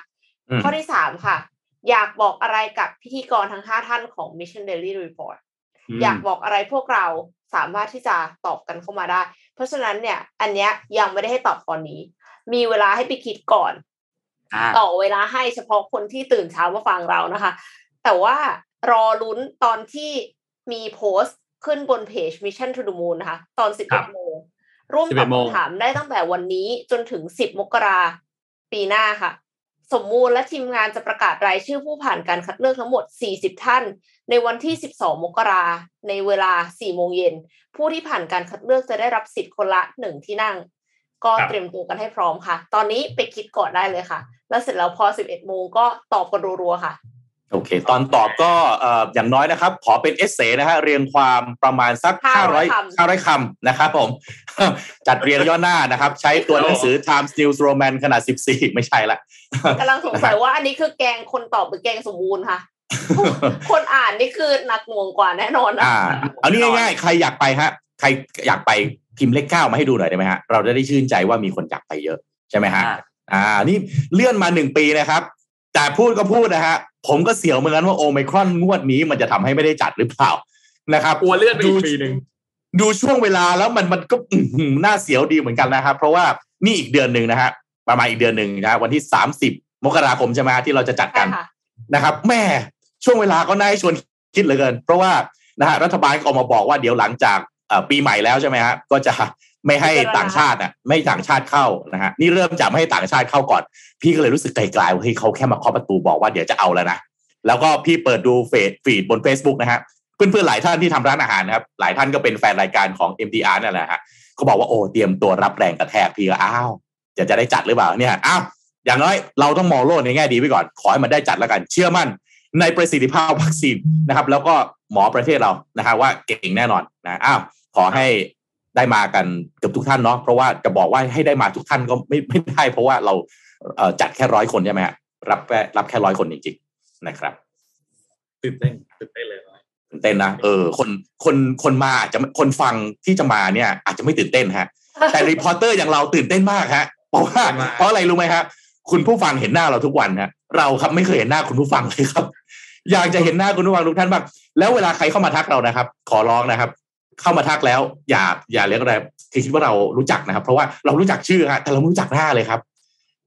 ข้อที่สามค่ะ อยากบอกอะไรกับพิธีกรทั้งห้าท่านของ Mission Daily Report อยากบอกอะไรพวกเราสามารถที่จะตอบกันเข้ามาได้ เพราะฉะนั้นเนี่ย อันเนี้ยยังไม่ได้ให้ตอบตอนนี้ มีเวลาให้ไปคิดก่อน ต่อเวลาให้เฉพาะคนที่ตื่นเช้ามาฟังเรานะคะ แต่ว่ารอลุ้นตอนที่มีโพสต์ขึ้นบนเพจ Mission to the Moon นะคะ ตอนสิบเอ็ดโมงร่วมตอบคำถามได้ตั้งแต่วันนี้จนถึงสิบมกราปีหน้าค่ะ สมมูลและทีมงานจะประกาศรายชื่อผู้ผ่านการคัดเลือกทั้งหมด 40 ท่าน ในวันที่ 12 มกราในเวลา 4 โมงเย็น ผู้ที่ผ่านการคัดเลือกจะได้รับสิทธิ์คนละหนึ่งที่นั่ง ก็เตรียมตัวกันให้พร้อมค่ะ ตอนนี้ไปคิดก่อนได้เลยค่ะ แล้วเสร็จแล้วพอ 11 โมงก็ตอบกันรัวๆค่ะ โอเค ตอนตอบก็อย่างน้อยนะครับ ขอเป็นเอเซนะฮะเรียงความประมาณสัก500 500คำนะครับผม จัดเรียงย่อหน้านะครับ ใช้ตัวหนังสือ Times News Roman ขนาด 14 ไม่ใช่ละกำลังสงสัยว่าอันนี้คือแกงคนตอบหรือแกงสมบูรณ์ค่ะ คนอ่านนี่คือหนักหน่วงกว่าแน่นอนนะอ่าเอานี่ง่ายๆ ใครอยากไปฮะ ใครอยากไปพิมพ์เลขเก้ามาให้ดูหน่อยได้ไหมฮะ เราจะได้ชื่นใจว่ามีคนอยากไปเยอะใช่ไหมฮะ อ่า นี่เลื่อนมาหนึ่งปีนะครับ แต่พูดก็พูดนะฮะ ผมก็เสียวเหมือนกันว่าโอไมครอนงวดนี้มันจะทำให้ไม่ได้จัดหรือเปล่านะครับกลัวเลื่อนไปอีกปีหนึ่งดูช่วงเวลาแล้วมันมันก็น่าเสียวดีเหมือนกันนะครับ เพราะว่านี่อีกเดือนหนึ่งนะฮะประมาณอีกเดือนหนึ่งนะวันที่สามสิบมกราคมใช่ไหมที่เราจะจัดกันนะครับ แม่ช่วงเวลาก็น่าชวนคิดเหลือเกิน เพราะว่านะฮะรัฐบาลก็ออกมาบอกว่าเดี๋ยวหลังจากปีใหม่แล้วใช่ไหมฮะก็จะ ไม่ให้ต่างชาติอะ ไม่ต่างชาติเข้านะฮะนี่เริ่มจากไม่ให้ต่างชาติเข้าก่อน พี่ก็เลยรู้สึกไกลๆว่าเฮ้ยเขาแค่มาเคาะประตูบอกว่าเดี๋ยวจะเอาแล้วนะแล้วก็พี่เปิดดูเฟซฟีดบน Facebook นะฮะเพื่อนๆหลายท่านที่ทำร้านอาหารนะครับ หลายท่านก็เป็นแฟนรายการของ MTR นั่นแหละฮะเขาบอกว่าโอ้เตรียมตัวรับแรงกระแทกพี่ก็อ้าวจะจะได้จัดหรือเปล่าเนี่ยอ้าวอย่างน้อยเราต้องมองโลกในแง่ดีไว้ก่อน ขอให้มันได้จัดแล้วกัน เชื่อมั่นในประสิทธิภาพวัคซีนนะครับ แล้วก็หมอประเทศเรานะฮะว่าเก่งแน่นอนนะอ้าวขอให้ ได้มากันเกือบทุกท่านเนาะเพราะว่าจะบอกว่าให้ได้มาทุกท่านก็ไม่ไม่ได้ เพราะว่าเราจัดแค่ร้อยคนใช่ไหมฮะรับแค่รับแค่ร้อยคนจริงๆนะครับตื่นเต้นตื่นเต้นเลยตื่นเต้นนะเออคนคนคนมาจะคนฟังที่จะมาเนี่ย อาจจะไม่ตื่นเต้นฮะ แต่ reporter อย่างเราตื่นเต้นมากฮะเพราะว่าเพราะอะไรรู้ไหมครับคุณผู้ฟังเห็นหน้าเราทุกวันฮะเราครับไม่เคยเห็นหน้าคุณผู้ฟังเลยครับ อยากจะเห็นหน้าคุณผู้ฟังทุกท่านบ้างแล้วเวลาใครเข้ามาทักเรานะครับ ขอร้องนะครับ เข้ามาทักแล้ว อย่าอย่าเรียกอะไรคิดว่าเรารู้จักนะครับ เพราะว่าเรารู้จักชื่อฮะแต่เราไม่รู้จักหน้าเลยครับ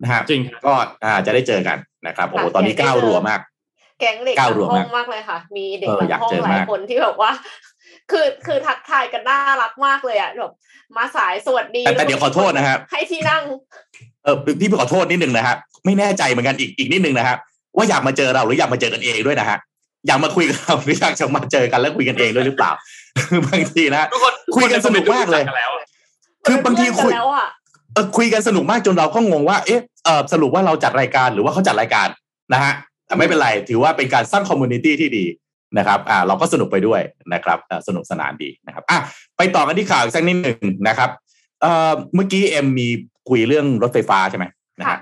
นะฮะจริงก็อ่าจะได้เจอกันนะครับโอ้ตอนนี้ก้าวรัวมาก แก๊งเด็กในห้องมากเลยค่ะ มีเด็กในห้องหลายคนที่แบบว่า คือคือทักทายกันน่ารักมากเลยอะแบบมาสายสวัสดีแต่เดี๋ยวขอโทษนะครับให้ที่นั่งเออพี่ขอโทษนิดนึงนะครับไม่แน่ใจเหมือนกันอีกอีกนิดนึงนะครับว่าอยากมาเจอเราหรืออยากมาเจอกันเองด้วยนะฮะอยากมาคุยกับเราหรืออยากจะมาเจอกันแล้วคุยกันเองด้วยหรือเปล่า บางทีนะทุกคนคุยกันสนุกมากเลยแล้วคือบางทีคุยแล้วอะเออคุยกันสนุกมากจนเราก็งงว่าเอ๊ะเออสรุปว่าเราจัดรายการหรือว่าเขาจัดรายการนะฮะแต่ไม่เป็นไร ถือว่าเป็นการสร้างคอมมูนิตี้ที่ดีนะครับอ่าเราก็สนุกไปด้วยนะครับอ่าสนุกสนานดีนะครับอะไปต่อกันที่ข่าวอีกสักนิดหนึ่งนะครับเอ่อเมื่อกี้เอ็มมีคุยเรื่องรถไฟฟ้าใช่ไหมนะฮะ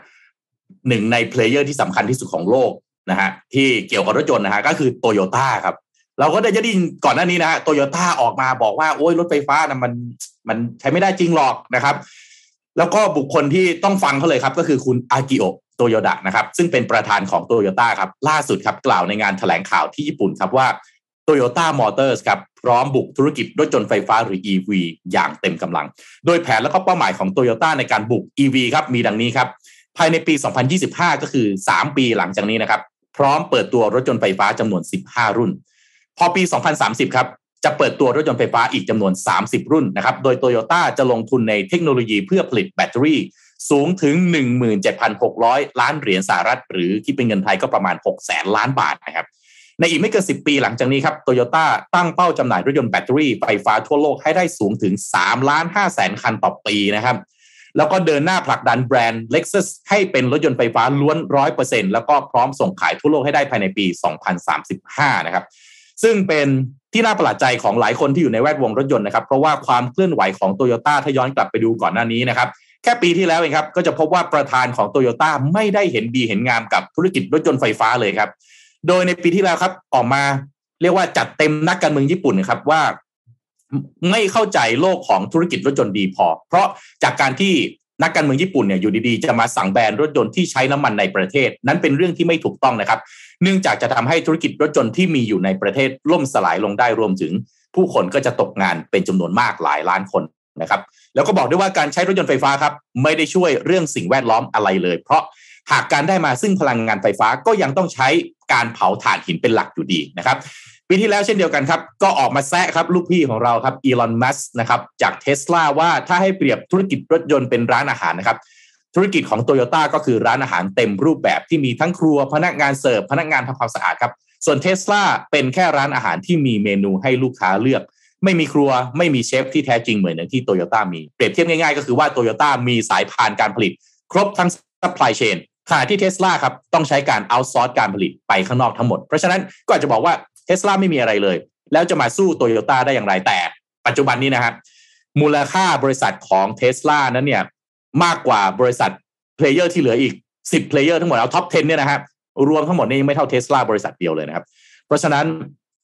หนึ่งใน player ที่สำคัญที่สุดของโลกนะฮะที่เกี่ยวกับรถยนต์นะฮะก็คือโตโยต้าครับ เราก็ได้ยินก่อนหน้านี้นะฮะโตโยต้าออกมาบอกว่าโอ้ยรถไฟฟ้านะมันมันใช้ไม่ได้จริงหรอกนะครับ แล้วก็บุคคลที่ต้องฟังเขาเลยครับ ก็คือคุณอากิโอะโตโยดะนะครับ ซึ่งเป็นประธานของโตโยต้าครับ ล่าสุดครับ กล่าวในงานแถลงข่าวที่ญี่ปุ่นครับว่า Toyota Motors ครับ พร้อมบุกธุรกิจรถยนต์ไฟฟ้าหรือ EV อย่างเต็มกำลัง โดยแผนและก็เป้าหมายของ Toyota ในการบุก EV ครับมีดังนี้ครับ ภายในปี 2025 ก็คือ 3 ปีหลังจากนี้นะครับ พร้อมเปิดตัวรถยนต์ไฟฟ้าจำนวน 15 รุ่น พอปี 2030 ครับ จะเปิดตัวรถยนต์ไฟฟ้าอีกจำนวน 30 รุ่นนะครับ โดยโตโยต้าจะลงทุนในเทคโนโลยีเพื่อผลิตแบตเตอรี่สูงถึง 17,600 ล้านเหรียญสหรัฐ หรือที่เป็นเงินไทยก็ประมาณ 6 แสนล้านบาทนะครับ ในอีกไม่เกิน 10 ปีหลังจากนี้ครับโตโยต้าตั้งเป้าจำหน่ายรถยนต์แบตเตอรี่ไฟฟ้าทั่วโลกให้ได้สูงถึง 3 ล้าน5แสนคันต่อปีนะครับแล้วก็เดินหน้าผลักดันแบรนด์ Lexus ให้เป็นรถยนต์ไฟฟ้าล้วน 100%แล้วก็พร้อมส่งขายทั่วโลกให้ได้ภายในปี 2035 นะครับ ซึ่งเป็นที่น่าประหลาดใจของหลายคนที่อยู่ในแวดวงรถยนต์นะครับ เพราะว่าความเคลื่อนไหวของโตโยต้าถ้าย้อนกลับไปดูก่อนหน้านี้นะครับ แค่ปีที่แล้วเองครับ ก็จะพบว่าประธานของโตโยต้าไม่ได้เห็นดีเห็นงามกับธุรกิจรถยนต์ไฟฟ้าเลยครับ โดยในปีที่แล้วครับออกมาเรียกว่าจัดเต็มนักการเมืองญี่ปุ่นนะครับว่าไม่เข้าใจโลกของธุรกิจรถยนต์ดีพอ เพราะจากการที่ นักการเมืองญี่ปุ่นเนี่ยอยู่ดีๆ จะมาสั่งแบนรถยนต์ที่ใช้น้ำมันในประเทศ นั้นเป็นเรื่องที่ไม่ถูกต้องนะครับ เนื่องจากจะทำให้ธุรกิจรถยนต์ที่มีอยู่ในประเทศล่มสลายลงได้รวมถึง ผู้คนก็จะตกงานเป็นจำนวนมากหลายล้านคนนะครับแล้วก็บอกด้วยว่าการใช้รถยนต์ไฟฟ้าครับไม่ได้ช่วยเรื่องสิ่งแวดล้อมอะไรเลย เพราะหากการได้มาซึ่งพลังงานไฟฟ้าก็ยังต้องใช้การเผาถ่านหินเป็นหลักอยู่ดีนะครับ ปีที่แล้วเช่นเดียวกันครับ ก็ออกมาแซะครับลูกพี่ของเราครับอีลอนมัสนะครับจากเทสลาว่าถ้าให้เปรียบธุรกิจรถยนต์เป็นร้านอาหารนะครับ ธุรกิจของโตโยต้าก็คือร้านอาหารเต็มรูปแบบที่มีทั้งครัวพนักงานเสิร์ฟพนักงานทำความสะอาดครับ ส่วนเทสลาเป็นแค่ร้านอาหารที่มีเมนูให้ลูกค้าเลือก ไม่มีครัวไม่มีเชฟที่แท้จริงเหมือนอย่างที่โตโยต้ามีเปรียบเทียบง่ายๆก็คือว่าโตโยต้ามีสายพานการผลิต ครบทั้ง supply chain ขณะที่เทสลาครับต้องใช้การ outsource การผลิตไปข้างนอกทั้งหมด เพราะฉะนั้นก็อาจจะบอกว่า เทสลาไม่มีอะไรเลย แล้วจะมาสู้โตโยต้าได้อย่างไรแต่ ปัจจุบันนี้นะครับมูลค่าบริษัทของเทสลานั้นเนี่ยมากกว่าบริษัท player ที่เหลืออีก 10 player ทั้งหมดเอา top 10 เนี่ยนะครับรวมทั้งหมดนี่ยังไม่เท่าเทสลาบริษัทเดียวเลยนะครับ เพราะฉะนั้น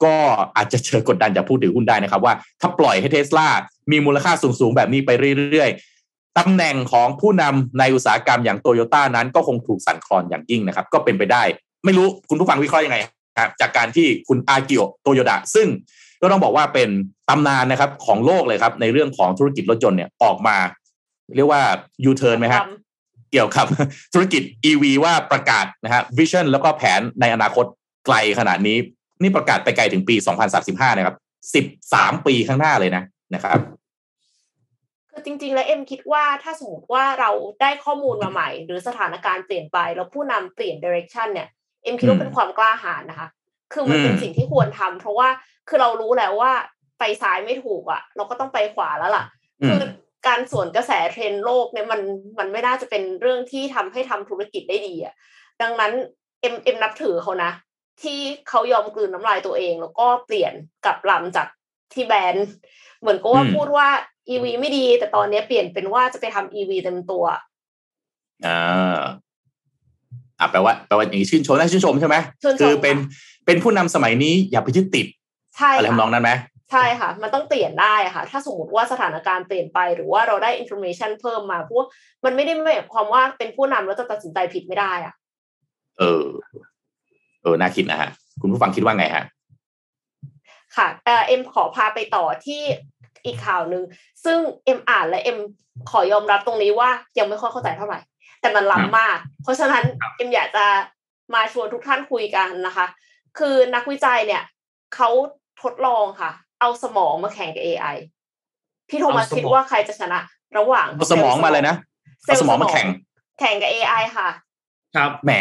ก็อาจจะเจอกดดันจากผู้ถือหุ้นได้นะครับ ว่าถ้าปล่อยให้เทสลามีมูลค่าสูงๆ แบบนี้ไปเรื่อยๆตำแหน่งของผู้นำในอุตสาหกรรมอย่างโตโยต้านั้นก็คงถูกสั่นคลอนอย่างยิ่งนะครับ ก็เป็นไปได้ ไม่รู้คุณผู้ฟังวิเคราะห์ยังไง ครับจากการที่คุณอากิโอโตโยดะซึ่งก็ต้องบอกว่าเป็นตำนานนะครับของโลกเลยครับ ในเรื่องของธุรกิจรถยนต์เนี่ยออกมา เรียกว่ายูเทิร์นไหมครับเกี่ยวกับธุรกิจ EV ว่าประกาศนะฮะ vision แล้วก็แผนในอนาคตไกลขนาดนี้ นี่ประกาศไปไกลถึงปี 2035 นะครับ 13 ปีข้างหน้าเลยนะนะครับคือจริง ๆ แล้วเอ็มคิดว่าถ้าสมมติว่าเราได้ข้อมูลมาใหม่ หรือสถานการณ์เปลี่ยนไป แล้วผู้นำเปลี่ยน direction เนี่ย เอ็มคิดว่าเป็นความกล้าหาญนะคะ คือมันเป็นสิ่งที่ควรทำเพราะว่าคือเรารู้แล้วว่าไปซ้ายไม่ถูกอะ เราก็ต้องไปขวาแล้วล่ะ คือการสวนกระแสเทรนด์โลกเนี่ยมันมันไม่น่าจะเป็นเรื่องที่ทำให้ทำธุรกิจได้ดีอะดังนั้นเอ็มเอ็มนับถือเขานะ ที่เขายอมกลืนน้ำลายตัวเอง แล้วก็เปลี่ยนกลับลำจากที่แบรนด์เหมือนก็ว่าพูดว่า EV ไม่ดี แต่ตอนนี้เปลี่ยนเป็นว่าจะไปทำ EV เต็มตัวอ่า อ่าแปลว่าแปลว่าอย่างนี้ชื่นชมนะชื่นชมใช่ไหมชื่นชมคือเป็นค่ะเป็นผู้นำสมัยนี้อย่าไปยึดติดใช่อะไรค่ะทำนองนั้นไหมใช่ค่ะ มันต้องเปลี่ยนได้ค่ะ ถ้าสมมติว่าสถานการณ์เปลี่ยนไป หรือว่าเราได้อินโฟ a t ชันเพิ่มมาเพราะว่ามันไม่ได้หมายความว่าเป็นผู้นำแล้วจะตัดสินใจผิดไม่ได้อะ เออ เออ น่าคิดนะฮะ คุณผู้ฟังคิดว่าไงฮะ ค่ะเอ่อเอ็มขอพาไปต่อที่อีกข่าวหนึ่ง ซึ่งเอ็มอ่านและเอ็มขอยอมรับตรงนี้ว่ายังไม่ค่อยเข้าใจเท่าไหร่ แต่มันล้ำมาก เพราะฉะนั้นเอ็มอยากจะมาชวนทุกท่านคุยกันนะคะ คือนักวิจัยเนี่ยเขาทดลองค่ะ เอาสมองมาแข่งกับ AI พี่โทมัสเอาสมองคิดว่าใครจะชนะ ระหว่างเอาสมองมาเลยนะเซลเอาเซลล์สมองมาแข่ง แข่งกับ AI ค่ะ ครับแหม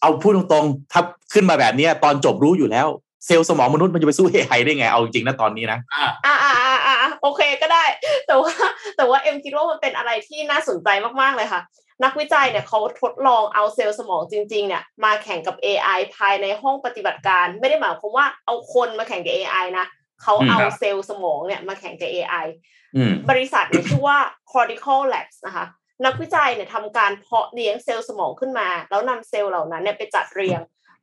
เอาพูดตรงๆถ้าขึ้นมาแบบเนี้ยตอนจบรู้อยู่แล้ว เซลล์สมองมนุษย์มันจะไปสู้ AI ได้ไงเอาจริงนะตอนนี้นะอ่าอ่าอ่าอ่าอ่าโอเคก็ได้ แต่ว่า แต่ว่าเอ็มคิดว่ามันเป็นอะไรที่น่าสนใจมากๆเลยค่ะ นักวิจัยเนี่ยเขาทดลองเอาเซลล์สมองจริงๆเนี่ยมาแข่งกับ AI ภายในห้องปฏิบัติการ ไม่ได้หมายความว่าเอาคนมาแข่งกับ AI นะเขาเอาครับเซลล์สมองเนี่ยมาแข่งกับ AI อืมบริษัทเนี่ยชื่อว่า Cortical Labs นะคะนักวิจัยเนี่ยทำการเพาะเลี้ยงเซลล์สมองขึ้นมา แล้วนำเซลล์เหล่านั้นเนี่ยไปจัดเรียง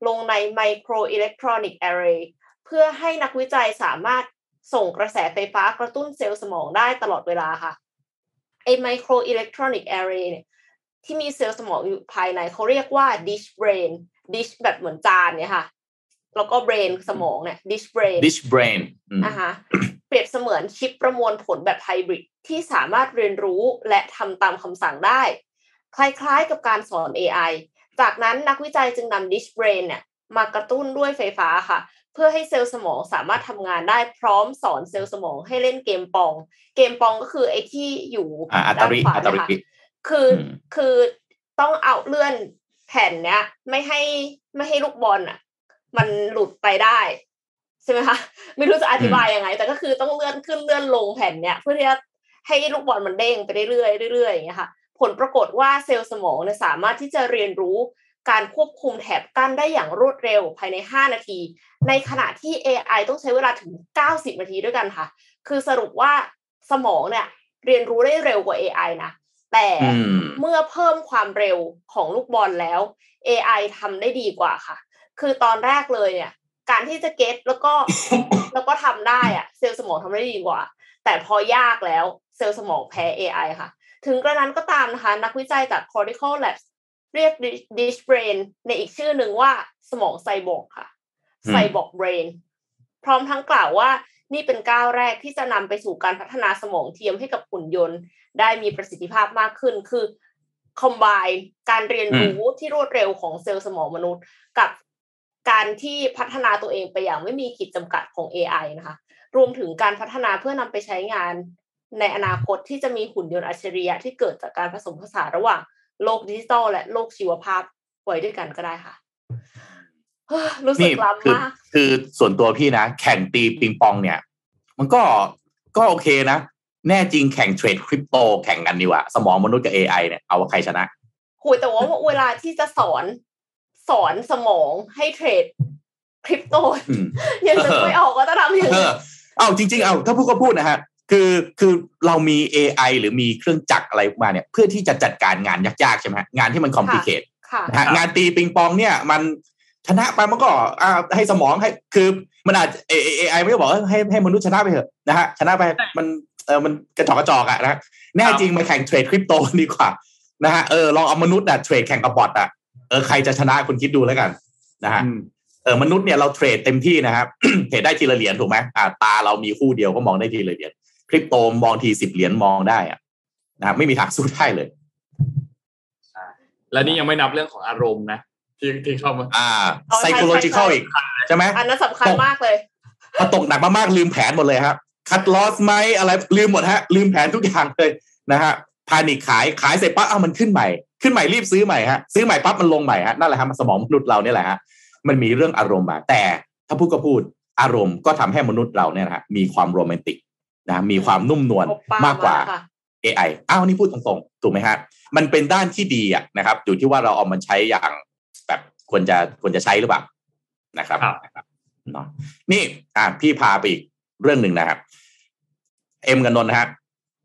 ลงใน microelectronic array เพื่อให้นักวิจัยสามารถส่งกระแสไฟฟ้ากระตุ้นเซลล์สมองได้ตลอดเวลาค่ะไอ้ microelectronic array เนี่ย ที่มีเซลล์สมองอยู่ภายในเขาเรียกว่า DishBrain dish แบบเหมือนจานเนี่ยค่ะ แล้วก็ brain สมองเนี่ย dish brain dish brain อืมอ่าฮะเปรียบเสมือนชิปประมวลผลแบบไฮบริดที่สามารถเรียนรู้และทำตามคำสั่งได้ คล้ายๆกับการสอน AI จากนั้นนักวิจัยจึงนำ Dish Brain เนี่ยมากระตุ้นด้วยไฟฟ้าค่ะ เพื่อให้เซลล์สมองสามารถทำงานได้พร้อมสอนเซลล์สมองให้เล่นเกมปอง เกมปองก็คือไอ้ที่อยู่อ่าอัตด้านริขวาอัตเนริยคะ คืออมคือต้องเอาเลื่อนแผ่นเนี้ย ไม่ให้ไม่ให้ลูกบอลอะ มันหลุดไปได้ใช่ไหมคะไม่รู้จะอธิบายยังไง แต่ก็คือต้องเลื่อนขึ้นเลื่อนลงแผ่นเนี้ยเพื่อที่จะให้ลูกบอลมันเด้งไปเรื่อยๆเรื่อยๆอย่างเงี้ยค่ะ ผลปรากฏว่าเซลล์สมองเนี่ยสามารถที่จะเรียนรู้การควบคุมแถบกั้นได้อย่างรวดเร็วภายใน 5 นาที ในขณะที่ AI ต้องใช้เวลาถึง 90 นาทีด้วยกันค่ะ คือสรุปว่าสมองเนี่ยเรียนรู้ได้เร็วกว่า AI นะ แต่อืมเมื่อเพิ่มความเร็วของลูกบอลแล้ว AI ทำได้ดีกว่าค่ะ คือตอนแรกเลยเนี่ย การที่จะเก็ตแล้วก็แล้วก็ทำได้อะเซลล์สมองทำได้ดีกว่า แต่พอยากแล้วเซลล์สมองแพ้ AI ค่ะ ถึงกระนั้นก็ตามนะคะ นักวิจัยจาก Cortical Labs เรียก Dish Brain ในอีกชื่อหนึ่งว่าสมองไซบอร์กค่ะอืมไซบอร์ก Brain พร้อมทั้งกล่าวว่านี่เป็นก้าวแรกที่จะนำไปสู่การพัฒนาสมองเทียมให้กับหุ่นยนต์ ได้มีประสิทธิภาพมากขึ้น คือ combine การเรียนรู้ที่รวดเร็วของเซลล์สมองมนุษย์ กับการที่พัฒนาตัวเองไปอย่างไม่มีขีดจำกัดของ AI นะคะ รวมถึงการพัฒนาเพื่อนำไปใช้งานในอนาคตที่จะมีหุ่นยนต์อัจฉริยะที่เกิดจากการผสมผสานระหว่างโลกดิจิตอลและโลกชีวภาพไว้ด้วยกันก็ได้ค่ะเฮ้ยรู้สึกนี่ล้ำคือมากคือส่วนตัวพี่นะ แข่งตีปิงปองเนี่ย มันก็ก็โอเคนะ แน่จริงแข่งเทรดคริปโตแข่งกันดีกว่า สมองมนุษย์กับ AI เนี่ยเอาว่าใครชนะคุยแต่ว่าเวลาที่จะสอนสอนสมองให้เทรดคริปโตอืมยังนึกไม่ออกว่าจะทำยังเอไงอเอาจริง ๆ เอาถ้าพูดก็พูดนะฮะคือคือเรามี AI หรือมีเครื่องจักรอะไรมาเนี่ย เพื่อที่จะจัดการงานยากๆใช่ไหมฮะงานที่มันคอมพลีเคทค่ะนะฮะงานตีปิงปองเนี่ยมันชนะไปมันก็อ่าให้สมองให้คือมันอาจเอไอไม่ได้บอกว่าให้ให้มนุษย์ชนะไปเถอะนะฮะชนะไปมัน เออมันกระจอกกระจอกอะนะแน่จริงมาแข่งเทรดคริปโตดีกว่านะฮะเออลองเอามนุษย์อะเทรดแข่งกับบอทอะเออใครจะชนะคุณคิดดูแล้วกันนะฮะอืมเออมนุษย์เนี่ยเราเทรดเต็มที่นะครับเทรดได้ทีละเหรียญถูกไหมอ่าตาเรามีคู่เดียวก็มองได้ทีละเหรียญคริปโตมองทีสิบเหรียญมองได้อะนะครับไม่มีทางสู้ได้เลยและนี่ยังไม่นับเรื่องของอารมณ์นะที่ที่เข้ามา อ่าอ๋อใช่ psychological ใช่อีกใช่ไหมอันนั้นสำคัญมากเลยพอตกหนักมากๆลืมแผนหมดเลยครับ คัดลอสไหมอะไรลืมหมดฮะ ลืมแผนทุกอย่างเลยนะฮะพานิคขายขายเสร็จปั๊บเอามันขึ้นใหม่ ขึ้นใหม่รีบซื้อใหม่ฮะซื้อใหม่ปั๊บมันลงใหม่ฮะนั่นแหละฮะมันสมองมนุษย์เราเนี่ยแหละฮะมันมีเรื่องอารมณ์มาแต่ถ้าพูดก็พูดอารมณ์ก็ทำให้มนุษย์เราเนี่ยนะฮะมีความโรแมนติกนะมีความนุ่มนวลโอป้ามากกว่าค่ะ AI อ้าวนี่พูดตรงๆถูกไหมฮะมันเป็นด้านที่ดีอะนะครับ อยู่ที่ว่าเราเอามันใช้อย่างแบบควรจะควรจะใช้หรือเปล่านะครับครับนะครับเนาะนี่อะพี่พาไปอีก เรื่องหนึ่งนะครับ เอ็มกันนนท์นะฮะ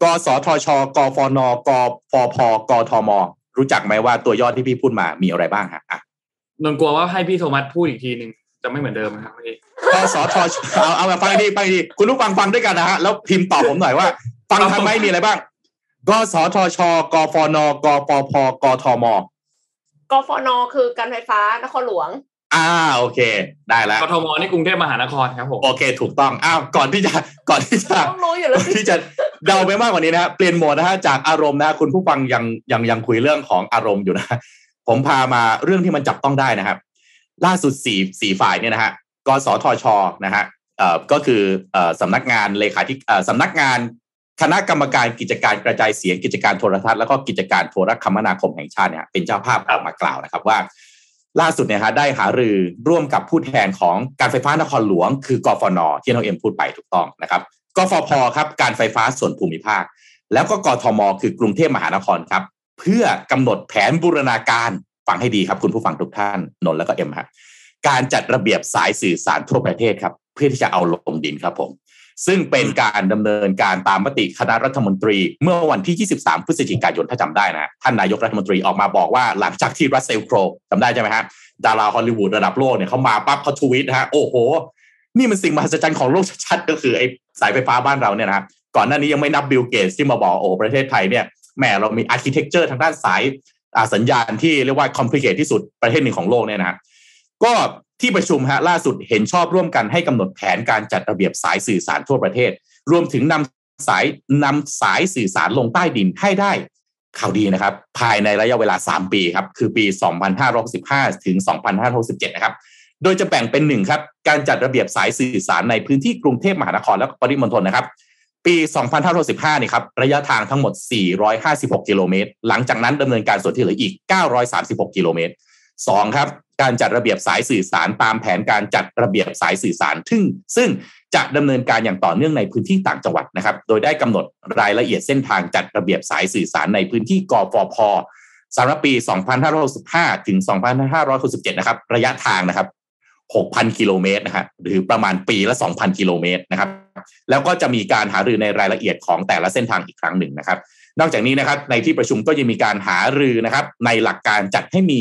กสทช กฟน กฟพกทม รู้จักไหมว่าตัวย่อที่พี่พูดมามีอะไรบ้างฮะอะนนท์กลัวว่าให้พี่โทมัสพูดอีกทีหนึ่งจะไม่เหมือนเดิมนะครับพี่กสทช เอาเอามาฟังดีฟังดีคุณผู้ฟังฟังด้วยกันนะฮะแล้วพิมพ์ตอบผมหน่อยว่า ฟังทันไหมมีอะไรบ้างกสทช กฟน กฟพกทม กฟน คือการไฟฟ้านครหลวง อ่าโอเค ได้แล้วกทมนี่กรุงเทพมหานครครับผมโอเคถูกต้องอ้าวก่อนที่จะก่อนที่จะต้องรู้อยู่แล้วก่อนที่จะเดาไปมากกว่านี้นะฮะเปลี่ยนโหมดนะฮะจากอารมณ์นะฮะคุณผู้ฟังยังยังยังคุยเรื่องของอารมณ์อยู่นะ ผมพามาเรื่องที่มันจับต้องได้นะครับ ล่าสุดสี่สี่ฝ่ายเนี่ยนะฮะกสทชนะฮะเอ่อก็คือเอ่อสำนักงานเลขาธิเอ่อสำนักงานคณะกรรมการกิจการกระจายเสียงกิจการโทรทัศน์แล้วก็กิจการโทรคมนาคมแห่งชาติเนี่ยเป็นเจ้าภาพออกมากล่าวนะครับว่า ล่าสุดเนี่ยฮะได้หารือร่วมกับผู้แทนของการไฟฟ้านครหลวง คือกฟนที่น้องเอ็มพูดไปถูกต้องนะครับกฟพครับการไฟฟ้าส่วนภูมิภาค แล้วก็กทม คือกรุงเทพมหานครครับ เพื่อกำหนดแผนบูรณาการฟังให้ดีครับ คุณผู้ฟังทุกท่านนนแล้วก็เอ็มฮะการจัดระเบียบสายสื่อสารทั่วประเทศครับ เพื่อที่จะเอาลงดินครับผม ซึ่งเป็นการดำเนินการตามมติคณะรัฐมนตรี เมื่อวันที่ 23 พฤศจิกายนถ้าจำได้นะ ท่านนายกรัฐมนตรีออกมาบอกว่าหลังจากที่ Russell Crowe จำได้ใช่ไหมฮะดาราฮอลลีวูดระดับโลกเนี่ยเขามาปั๊บเขาทวีตฮะโอ้โห นี่มันสิ่งมหัศจรรย์ของโลกชัดๆก็คือไอ้สายไฟฟ้าบ้านเราเนี่ยนะก่อนหน้านี้ยังไม่นับ Bill Gates ที่มาบอกโอ้ประเทศไทยเนี่ยแหมเรามี architecture ทางด้านสายสัญญาณที่เรียกว่า complicate ที่สุดประเทศหนึ่งของโลกเนี่ยนะก็ ที่ประชุมฮะล่าสุดเห็นชอบร่วมกันให้กำหนดแผนการจัดระเบียบสายสื่อสารทั่วประเทศ รวมถึงนำสายนำสายสื่อสารลงใต้ดินให้ได้ข่าวดีนะครับ ภายในระยะเวลา 3 ปีครับ คือปี 2565 ถึง 2567 นะครับ โดยจะแบ่งเป็นหนึ่งครับ การจัดระเบียบสายสื่อสารในพื้นที่กรุงเทพมหานครและปริมณฑลนะครับ ปี 2565นี่ครับระยะทางทั้งหมด 456 กิโลเมตร หลังจากนั้นดำเนินการส่วนที่เหลืออีก 936 กิโลเมตร 2ครับการจัดระเบียบสายสื่อสารตามแผนการจัดระเบียบสายสื่อสารซึ่งซึ่งจะดำเนินการอย่างต่อเนื่องในพื้นที่ต่างจังหวัดนะครับ โดยได้กำหนดรายละเอียดเส้นทางจัดระเบียบสายสื่อสารในพื้นที่กฟพสำหรับปี 2565 ถึง 2567 นะครับ ระยะทางนะครับ 6,000 กิโลเมตรนะฮะหรือประมาณปีละ 2,000 กิโลเมตรนะครับ แล้วก็จะมีการหารือในรายละเอียดของแต่ละเส้นทางอีกครั้งหนึ่งนะครับ นอกจากนี้นะครับ ในที่ประชุมก็ยังมีการหารือนะครับ ในหลักการจัดให้มี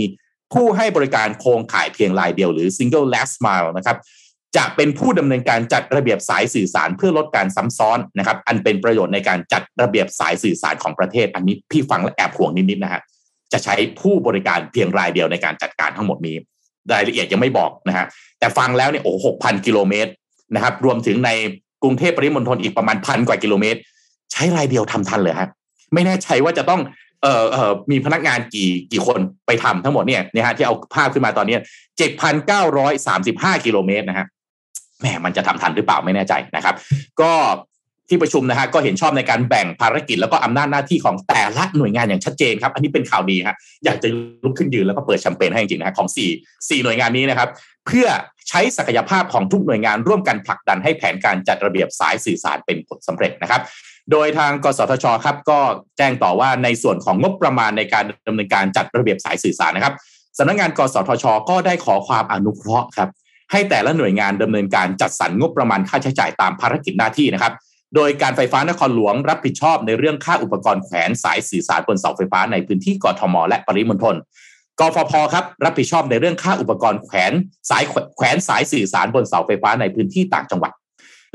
ผู้ให้บริการโครงข่ายเพียงรายเดียวหรือ single last mile นะครับจะเป็นผู้ดำเนินการจัดระเบียบสายสื่อสารเพื่อลดการซ้ำซ้อนนะครับ อันเป็นประโยชน์ในการจัดระเบียบสายสื่อสารของประเทศ อันนี้พี่ฟังและแอบห่วงนิดๆนะฮะจะใช้ผู้บริการเพียงรายเดียวในการจัดการทั้งหมดนี้ รายละเอียดยังไม่บอกนะฮะแต่ฟังแล้วเนี่ยโอ้หกพันกิโลเมตรนะครับ รวมถึงในกรุงเทพปริมณฑลอีกประมาณพันกว่ากิโลเมตร ใช้รายเดียวทำทันเลยฮะไม่แน่ใจว่าจะต้อง เอ่อเอ่อมีพนักงานกี่กี่คนไปทำทั้งหมดเนี่ยนะฮะที่เอาภาพขึ้นมาตอนนี้เจ็ดพันเก้าร้อยสามสิบห้ากิโลเมตรนะฮะแหมมันจะทำทันหรือเปล่าไม่แน่ใจนะครับ ก็ที่ประชุมนะฮะก็เห็นชอบในการแบ่งภารกิจแล้วก็อำนาจหน้าที่ของแต่ละหน่วยงานอย่างชัดเจนครับ อันนี้เป็นข่าวดีฮะอยากจะลุกขึ้นยืนแล้วก็เปิดแชมเปญให้จริงๆนะฮะของ4 4หน่วยงานนี้นะครับ เพื่อใช้ศักยภาพของทุกหน่วยงานร่วมกันผลักดันให้แผนการจัดระเบียบสายสื่อสารเป็นผลสำเร็จนะครับ โดยทางกสทชครับก็แจ้งต่อว่าในส่วนของงบประมาณในการดำเนินการจัดระเบียบสายสื่อสารนะครับสำนักงานกสทช ก็ได้ขอความอนุเคราะห์ครับให้แต่ละหน่วยงานดำเนินการจัดสรรงบประมาณค่าใช้จ่ายตามภารกิจหน้าที่นะครับ โดยการไฟฟ้านครหลวงรับผิดชอบในเรื่องค่าอุปกรณ์แขวนสายสื่อสารบนเสาไฟฟ้าในพื้นที่กทม และปริมณฑลกฟพครับรับผิดชอบในเรื่องค่าอุปกรณ์แขวนสายแขวนสายสื่อสารบนเสาไฟฟ้าในพื้นที่ต่างจังหวัด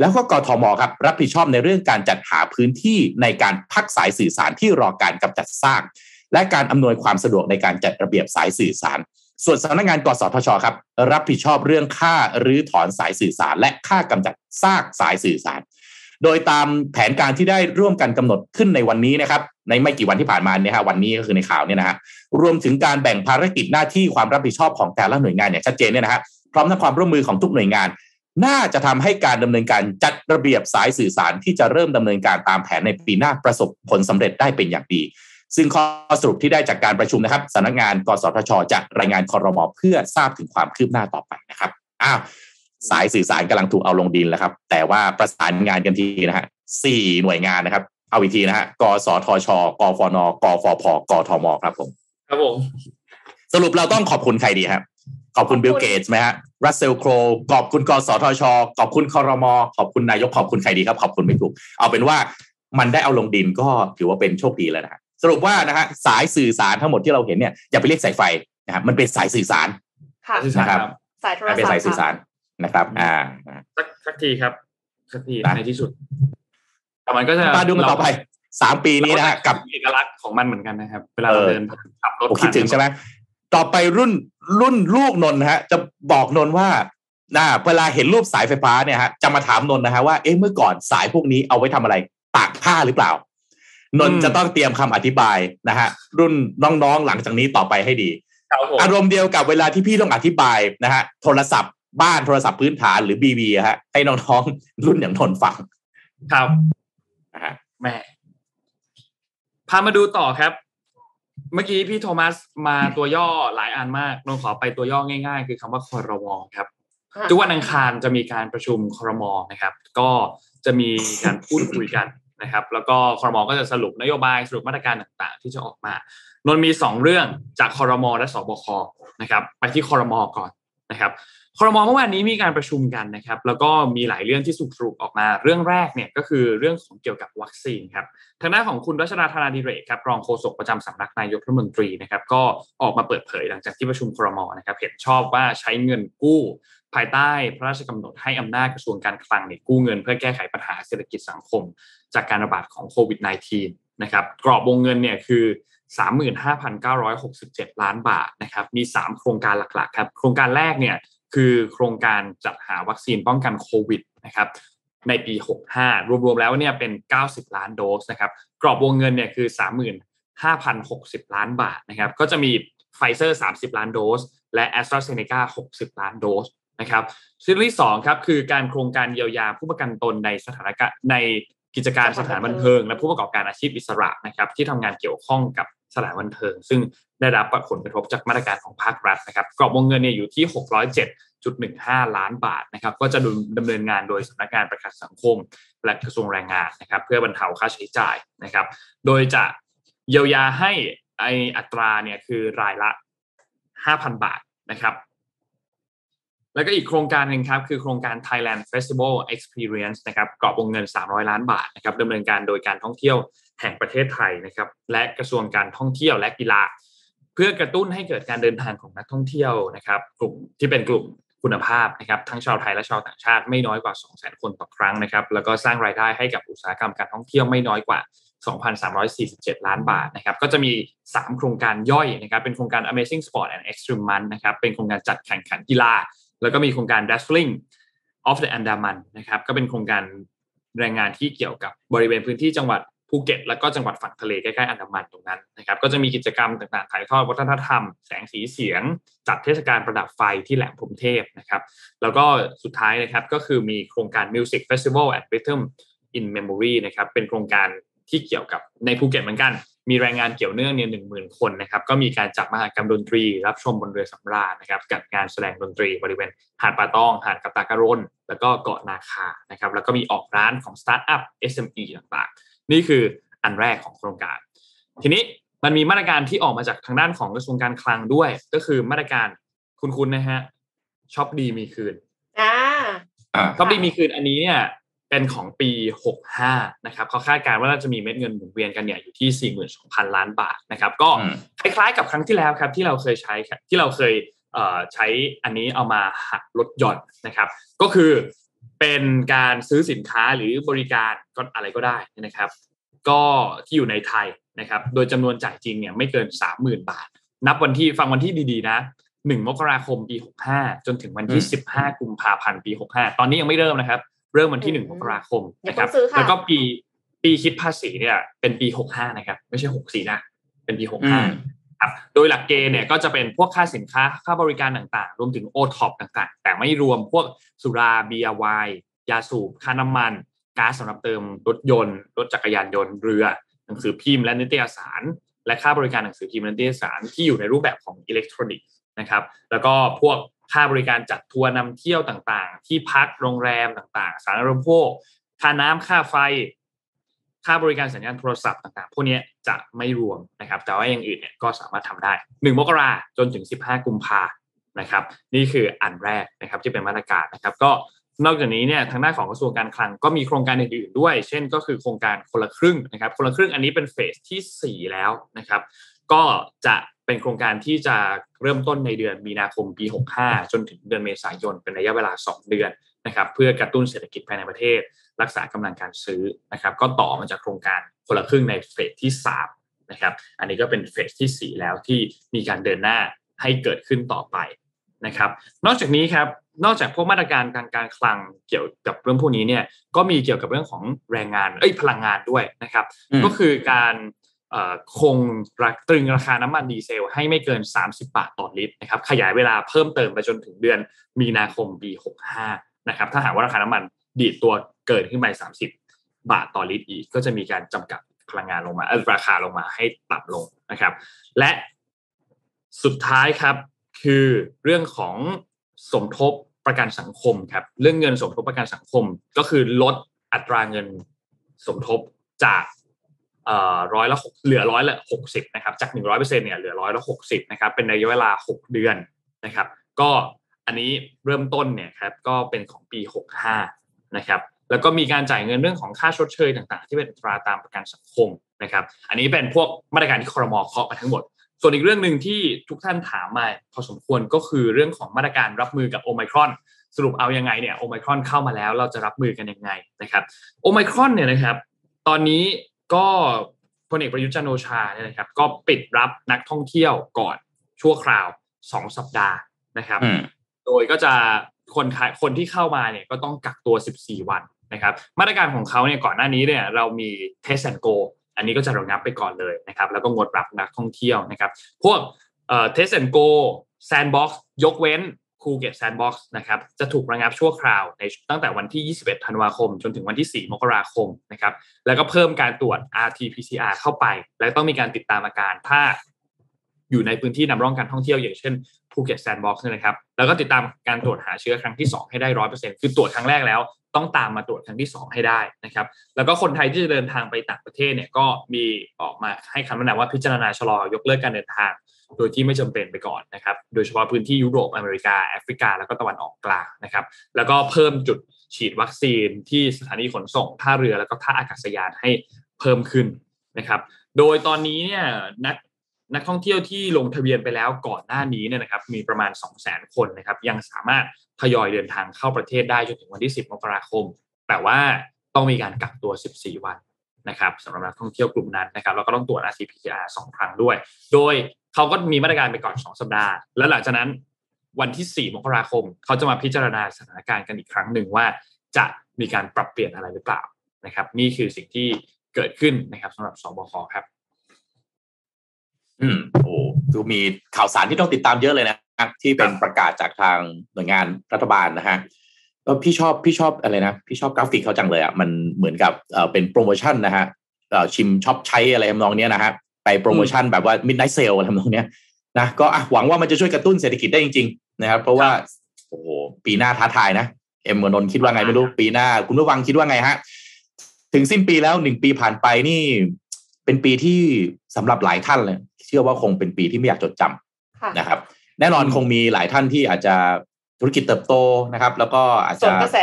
แล้วก็กทมครับรับผิดชอบในเรื่องการจัดหาพื้นที่ในการพักสายสื่อสารที่รอการกำจัดซากและการอำนวยความสะดวกในการจัดระเบียบสายสื่อสาร ส่วนสำนักงานกสทชครับ รับผิดชอบเรื่องค่ารื้อถอนสายสื่อสาร และค่ากำจัดซากสายสื่อสาร โดยตามแผนการที่ได้ร่วมกันกำหนดขึ้นในวันนี้นะครับในไม่กี่วันที่ผ่านมาเนี่ยฮะวันนี้ก็คือในข่าวเนี่ยนะฮะรวมถึงการแบ่งภารกิจหน้าที่ความรับผิดชอบของแต่ละหน่วยงานอย่างชัดเจนเนี่ยนะฮะพร้อมทั้งความร่วมมือของทุกหน่วยงาน น่าจะทำให้การดำเนินการจัดระเบียบสายสื่อสารที่จะเริ่มดำเนินการตามแผนในปีหน้าประสบผลสำเร็จได้เป็นอย่างดี ซึ่งข้อสรุปที่ได้จากการประชุมนะครับสำนักงานกสทช จะรายงานคอรมอเพื่อทราบถึงความคืบหน้าต่อไปนะครับอ้าวสายสื่อสารกำลังถูกเอาลงดินแล้วครับ แต่ว่าประสานงานกันทีนะฮะสี่หน่วยงานนะครับ เอาอีกทีนะฮะกสทช กฟนกฟพกทมครับผม ครับผม สรุปเราต้องขอบคุณใครดีครับ ขอบคุณบิลเกตไหมฮะรัสเซลโครขอบคุณกสทช ขอบคุณคอรมอขอบคุณนายกขอบคุณใครดีครับ ขอบคุณไม่ถูก เอาเป็นว่ามันได้เอาลงดินก็ถือว่าเป็นโชคดีแล้วนะฮะสรุปว่านะฮะสายสื่อสารทั้งหมดที่เราเห็นเนี่ยอย่าไปเรียกสายไฟนะครับมันเป็นสายสื่อสารค่ะนะครับสายโทรมันเป็นศัพสายท์สื่อสารนะครับ อ่าสักสักทีครับสักทีนะในที่สุดแต่มันก็จะมาดูกันต่อไปสามปีนี้นะฮะกับเอกลักษณ์ของมันเหมือนกันนะครับ เวลาเราเออเดินขับรถโอ้คิดถึงใช่ไหม ต่อไปรุ่นรุ่นลูกนนท์นะฮะ จะบอกนนท์ว่าน่าเวลาเห็นรูปสายไฟฟ้าเนี่ยฮะจะมาถามนนท์นะฮะว่าเอ๊ะเมื่อก่อนสายพวกนี้เอาไว้ทำอะไรตากผ้าหรือเปล่า นนท์จะต้องเตรียมคำอธิบายนะฮะรุ่นน้องๆหลังจากนี้ต่อไปให้ดีครับผมอารมณ์เดียวกับเวลาที่พี่ต้องอธิบายนะฮะโทรศัพท์บ้านโทรศัพท์พื้นฐานหรือบีบีฮะให้น้องๆรุ่นอย่างนนท์ฟังครับนะฮะแม่พามาดูต่อครับ เมื่อกี้พี่โทมัสมาตัวย่อหลายอันมากนนขอไปตัวย่อง่าย ๆ คือคำว่าคอรมอครับทุกวันอังคารจะมีการประชุมคอรมอนะครับ ก็จะมีการพูดคุยกันนะครับ แล้วก็คอรมอก็จะสรุปนโยบายสรุปมาตรการต่างๆ ที่จะออกมานนมีสองเรื่องจากคอรมอและสบคนะครับ ไปที่คอรมอก่อนนะครับ คอรมอเมื่อวานนี้มีการประชุมกันนะครับแล้วก็มีหลายเรื่องที่สุกสรุปออกมาเรื่องแรกเนี่ยก็คือเรื่องของเกี่ยวกับวัคซีนครับทางด้านของคุณรัชดาธนาดิเรกครับรองโฆษกประจำสำนักนายกรัฐมนตรีนะครับก็ออกมาเปิดเผยหลังจากที่ประชุมคอรมอนะครับเห็นชอบว่าใช้เงินกู้ ภายใต้พระราชกำหนดให้อำนาจกระทรวงการคลังเนี่ยกู้เงิน เพื่อแก้ไขปัญหาเศรษฐกิจสังคม จากการระบาดของโควิด -19 นะครับกรอบวงเงินเนี่ยคือ35,967 ล้านบาทนะครับมี 3 โครงการหลักๆครับโครงการแรกเนี่ย คือโครงการจัดหาวัคซีนป้องกันโควิดนะครับในปี 65 รวมๆแล้วเนี่ยเป็น 90 ล้านโดสนะครับกรอบวงเงินเนี่ยคือ 35,060 ล้านบาทนะครับก็จะมีไฟเซอร์ 30 ล้านโดส และ a s t r a z เซ e c a 60 ล้านโดสนะครับซึ่งที่2ครับคือการโครงการเยียวยาผู้ประกันตนในสถานการณ์ในกิจการสถานบันเทิง และผู้ประกอบการอาชีพอิสระนะครับที่ทำงานเกี่ยวข้องกับสถานบันเทิง ซึ่งได้รับผลกระทบจากมาตรการของภาครัฐนะครับกรอบวงเงินเนี่ยอยู่ที่ 607.15 ล้านบาทนะครับก็จะดำเนินงานโดยสำนักงานประกันสังคม และกระทรวงแรงงานนะครับเพื่อบรรเทาค่าใช้จ่ายนะครับโดยจะเยียวยาให้ไออัตราเนี่ยคือรายละ 5,000 บาทนะครับ แล้วก็อีกโครงการหนึ่งครับ คือโครงการ Thailand Festival Experience นะครับกรอบวงเงิน 300 ล้านบาทนะครับดำเนินการโดยการท่องเที่ยวแห่งประเทศไทยนะครับและกระทรวงการท่องเที่ยวและกีฬา เพื่อกระตุ้นให้เกิดการเดินทางของนักท่องเที่ยวนะครับ กลุ่มที่เป็นกลุ่มคุณภาพนะครับทั้งชาวไทยและชาวต่างชาติไม่น้อยกว่า 200,000 คนต่อครั้งนะครับแล้วก็สร้างรายได้ให้กับอุตสาหกรรมการท่องเที่ยวไม่น้อยกว่า 2,347 ล้านบาทนะครับก็จะมี 3 โครงการย่อยนะครับเป็นโครงการ Amazing Sport and Extreme Month นะครับเป็นโครงการจัดแข่งขันกีฬา แล้วก็มีโครงการ Dazzling of the Andaman นะครับก็เป็นโครงการแรงงานที่เกี่ยวกับบริเวณพื้นที่จังหวัดภูเก็ตแล้วก็จังหวัดฝั่งทะเลใกล้ๆอันดามันตรงนั้นนะครับก็จะมีกิจกรรมต่างๆถ่ายทอดวัฒนธรรม แสงสีเสียง จัดเทศกาลประดับไฟที่แหลมพรมเทพนะครับแล้วก็สุดท้ายนะครับก็คือมีโครงการ Music Festival at Rhythm in Memory นะครับเป็นโครงการที่เกี่ยวกับในภูเก็ตเหมือนกัน มีแรงงานเกี่ยวเนื่องเนี่ยหนึ่งหมื่นคนนะครับก็มีการจัดมหกรรมดนตรี รับชมบนเรือสำราญนะครับจัดงานแสดงดนตรีบริเวณหาดป่าตอง หาดกับตากระรนแล้วก็เกาะนาคานะครับแล้วก็มีออกร้านของสตาร์ทอัพ SME ต่างๆ นี่คืออันแรกของโครงการ ทีนี้มันมีมาตรการที่ออกมาจากทางด้านของกระทรวงการคลังด้วย ก็คือมาตรการคุ้นๆนะฮะช็อปดีมีคืนอ่าช็อปดีมีคืนอันนี้เนี่ย เป็นของปี 65 นะครับเขาคาดการณ์ว่าน่าจะมีเม็ดเงินหมุนเวียนกันเนี่ยอยู่ที่ 42,000 ล้านบาทนะครับ ก็คล้ายๆกับครั้งที่แล้วครับที่เราเคยใช้ที่เราเคยใช้อันนี้เอามาหักลดหย่อนนะครับ ก็คือเป็นการซื้อสินค้าหรือบริการก็อะไรก็ได้นะครับ ก็ที่อยู่ในไทยนะครับ โดยจำนวนจ่ายจริงเนี่ยไม่เกิน 30,000 บาท นับวันที่ฟังวันที่ดีๆนะ1มกราคมปี 65 จนถึงวันที่ 15 กุมภาพันธ์ปี 65 ตอนนี้ยังไม่เริ่มนะครับ เริ่มวันที่หนึ่งมกราคมนะครับแล้วก็ปีปีคิดภาษีเนี่ยเป็นปีหกห้านะครับไม่ใช่หกสี่นะ เป็นปีหกห้าครับโดยหลักเกณฑ์เนี่ยก็จะเป็นพวกค่าสินค้าค่าบริการต่างๆ รวมถึงโอท็อปต่างๆ แต่ไม่รวมพวกสุราเบียร์ไวน์ยาสูบค่าน้ำมันก๊าซสำหรับเติมรถยนต์ รถจักรยานยนต์เรือ หนังสือพิมพ์และนิตยสาร และค่าบริการหนังสือพิมพ์และนิตยสารที่อยู่ในรูปแบบของอิเล็กทรอนิกส์นะครับแล้วก็พวก ค่าบริการจัดทัวร์นำเที่ยวต่างๆ ที่พักโรงแรมต่างๆ สาธารณูปโภคค่าน้ำค่าไฟ ค่าบริการสัญญาณโทรศัพท์ต่างๆ พวกนี้จะไม่รวมนะครับ แต่ว่าอย่างอื่นเนี่ยก็สามารถทำได้ 1 มกราจนถึง 15 กุมภานะครับ นี่คืออันแรกนะครับที่เป็นมาตรการนะครับ ก็นอกจากนี้เนี่ยทางด้านของกระทรวงการคลังก็มีโครงการอื่นๆด้วย เช่นก็คือโครงการคนละครึ่งนะครับ คนละครึ่งอันนี้เป็นเฟสที่ 4 แล้วนะครับ ก็จะ เป็นโครงการที่จะเริ่มต้นในเดือนมีนาคมปี 65 จนถึงเดือนเมษายน เป็นระยะเวลา 2 เดือนนะครับเพื่อกระตุ้นเศรษฐกิจภายในประเทศ รักษากำลังการซื้อนะครับก็ต่อมาจากโครงการคนละครึ่งในเฟสที่3นะครับอันนี้ก็เป็นเฟสที่ 4 แล้วที่มีการเดินหน้าให้เกิดขึ้นต่อไปนะครับนอกจากนี้ครับนอกจากพวกมาตรการการการคลังเกี่ยวกับเรื่องพวกนี้เนี่ยก็มีเกี่ยวกับเรื่องของแรงงานเอ้ยพลังงานด้วยนะครับ ก็คือการ คงรักตรึงราคาน้ำมันดีเซลให้ไม่เกิน 30 บาทต่อลิตรนะครับขยายเวลาเพิ่มเติมไปจนถึงเดือนมีนาคมปี 65 นะครับถ้าหากว่าราคาน้ำมันดีดตัวเกินขึ้นไป 30 บาทต่อลิตรอีก ก็จะมีการจำกัดพลังงานลงมาราคาลงมาให้ต่ำลงนะครับ และสุดท้ายครับคือเรื่องของสมทบประกันสังคมครับเรื่องเงินสมทบประกันสังคมก็คือลดอัตราเงินสมทบจาก ร้อยละหกเหลือร้อยละหกสิบนะครับจากหนึ่งร้อยเปอร์เซ็นเนี่ยเหลือร้อยละหกสิบนะครับเป็นระยะเวลาหกเดือนนะครับ ก็อันนี้เริ่มต้นเนี่ยครับก็เป็นของปีหกห้านะครับแล้วก็มีการจ่ายเงินเรื่องของค่าชดเชยต่างๆ ที่เป็นตราตามประกันสังคมนะครับ อันนี้เป็นพวกมาตรการที่คอรมอเคาะมาทั้งหมด ส่วนอีกเรื่องหนึ่งที่ทุกท่านถามมาพอสมควรก็คือเรื่องของมาตรการรับมือกับโอไมครอน สรุปเอายังไงเนี่ยโอไมครอนเข้ามาแล้วเราจะรับมือกันยังไงนะครับโอไมครอนเนี่ยนะครับ ตอนนี้ ก็พลเอกประยุทธ์จันโอชาเนี่ยนะครับ ก็ปิดรับนักท่องเที่ยวก่อนชั่วคราวสองสัปดาห์นะครับ โดยก็จะคนคนที่เข้ามาเนี่ยก็ต้องกักตัว 14 วันนะครับ มาตรการของเขาเนี่ยก่อนหน้านี้เนี่ยเรามีTest & Go อันนี้ก็จะระงับไปก่อนเลยนะครับ แล้วก็งดรับนักท่องเที่ยวนะครับ พวกเอ่อ Test & Go Sandbox ยกเว้น ภูเก็ต Sandbox นะครับจะถูกระงับชั่วคราวในตั้งแต่วันที่ 21 ธันวาคม จนถึงวันที่ 4 มกราคมนะครับแล้วก็เพิ่มการตรวจ RT-PCR เข้าไป และต้องมีการติดตามอาการถ้าอยู่ในพื้นที่นำร่องการท่องเที่ยวอย่างเช่นภูเก็ต Sandbox นะครับแล้วก็ติดตามการตรวจหาเชื้อครั้งที่ 2 ให้ได้ร้อยเปอร์เซ็นต์คือตรวจครั้งแรกแล้ว ต้องตามมาตรวจครั้งที่ 2 ให้ได้นะครับแล้วก็คนไทยที่จะเดินทางไปต่างประเทศเนี่ยก็มีออกมาให้คำแนะนำว่าพิจารณาชะลอยกเลิกการเดินทาง โดยที่ไม่จำเป็นไปก่อนนะครับโดยเฉพาะพื้นที่ยุโรปอเมริกาแอฟริกา แล้วก็ตะวันออกกลางนะครับแล้วก็เพิ่มจุดฉีดวัคซีนที่สถานีขนส่งท่าเรือแล้วก็ท่าอากาศยานให้เพิ่มขึ้นนะครับโดยตอนนี้เนี่ยนักนักท่องเที่ยวที่ลงทะเบียนไปแล้วก่อนหน้านี้เนี่ยนะครับมีประมาณ 2 0 0 0 0 0 คนนะครับยังสามารถทยอยเดินทางเข้าประเทศได้จนถึงวันที่ 10 มกราคม แต่ว่าต้องมีการกักตัว 14 วันนะครับสำหรับนักท่องเที่ยวกลุ่มนั้นนะครับแล้วก็ต้องตรวจ RT-PCR 2 ครั้งด้วย โดย เขาก็มีมาตรการไปก่อน2สัปดาห์ แล้วหลังจากนั้นวันที่ 4 มกราคม เขาจะมาพิจารณาสถานการณ์กันอีกครั้งหนึ่งว่า จะมีการปรับเปลี่ยนอะไรหรือเปล่านะครับ นี่คือสิ่งที่เกิดขึ้นนะครับสำหรับสบคครับ อืมโอ้ดูมีข่าวสารที่ต้องติดตามเยอะเลยนะที่เป็นประกาศจากทางหน่วยงานรัฐบาลนะฮะก็พี่ชอบพี่ชอบอะไรนะพี่ชอบกราฟิกเขาจังเลยอะมันเหมือนกับเอ่อเป็นโปรโมชั่นนะฮะชิมช็อปใช้อะไรทำนองนี้นะฮะ ไปโปรโมชั่นแบบว่า midnight sale ทำตรงนี้นะก็หวังว่ามันจะช่วยกระตุ้นเศรษฐกิจได้จริง ๆ นะครับ เพราะว่าโอ้โหปีหน้าท้าทายนะ เอ็มนนคิดว่าไงไม่รู้ปีหน้า คุณผู้ฟังคิดว่าไงฮะ ถึงสิ้นปีแล้วหนึ่งปีผ่านไปนี่ เป็นปีที่สำหรับหลายท่านเลยเชื่อว่าคงเป็นปีที่ไม่อยากจดจำนะครับ แน่นอนคงมีหลายท่านที่อาจจะธุรกิจเติบโตนะครับ แล้วก็อาจจะส่วนกระแส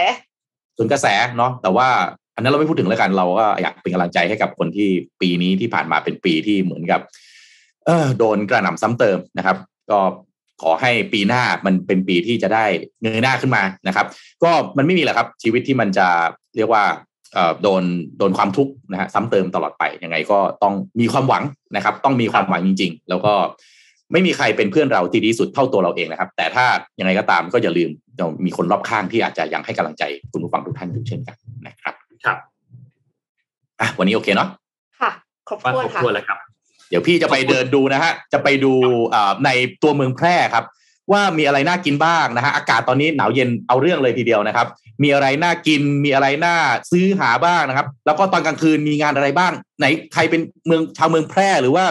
ส่วนกระแสเนาะแต่ว่า อันนั้นเราไม่พูดถึงแล้วกันเราก็อยากเป็นกำลังใจให้กับคนที่ปีนี้ที่ผ่านมาเป็นปีที่เหมือนกับ เออโดนกระหน่ำซ้ำเติมนะครับ ก็ขอให้ปีหน้ามันเป็นปีที่จะได้เงยหน้าขึ้นมานะครับ ก็มันไม่มีแหละครับ ชีวิตที่มันจะเรียกว่าโดนโดนความทุกข์นะฮะซ้ำเติมตลอดไปยังไงก็ต้องมีความหวังนะครับ ต้องมีความหวังจริง ๆ แล้วก็ไม่มีใครเป็นเพื่อนเราที่ดีสุดเท่าตัวเราเองนะครับ แต่ถ้ายังไงก็ตามก็อย่าลืมเรามีคนรอบข้างที่อาจจะยังให้กำลังใจคุณผู้ฟังทุกท่านอยู่เช่นกันนะครับ ครับอะวันนี้โอเคเนาะค่ะครบถ้วนค่ะครบถ้วนแล้วครับ เดี๋ยวพี่จะไปเดินดูนะฮะ จะไปดูในตัวเมืองแพร่ครับ ว่ามีอะไรน่ากินบ้างนะฮะอากาศตอนนี้หนาวเย็นเอาเรื่องเลยทีเดียวนะครับ มีอะไรน่ากินมีอะไรน่าซื้อหาบ้างนะครับ แล้วก็ตอนกลางคืนมีงานอะไรบ้าง ไหนใครเป็นเมืองชาวเมืองแพร่หรือว่า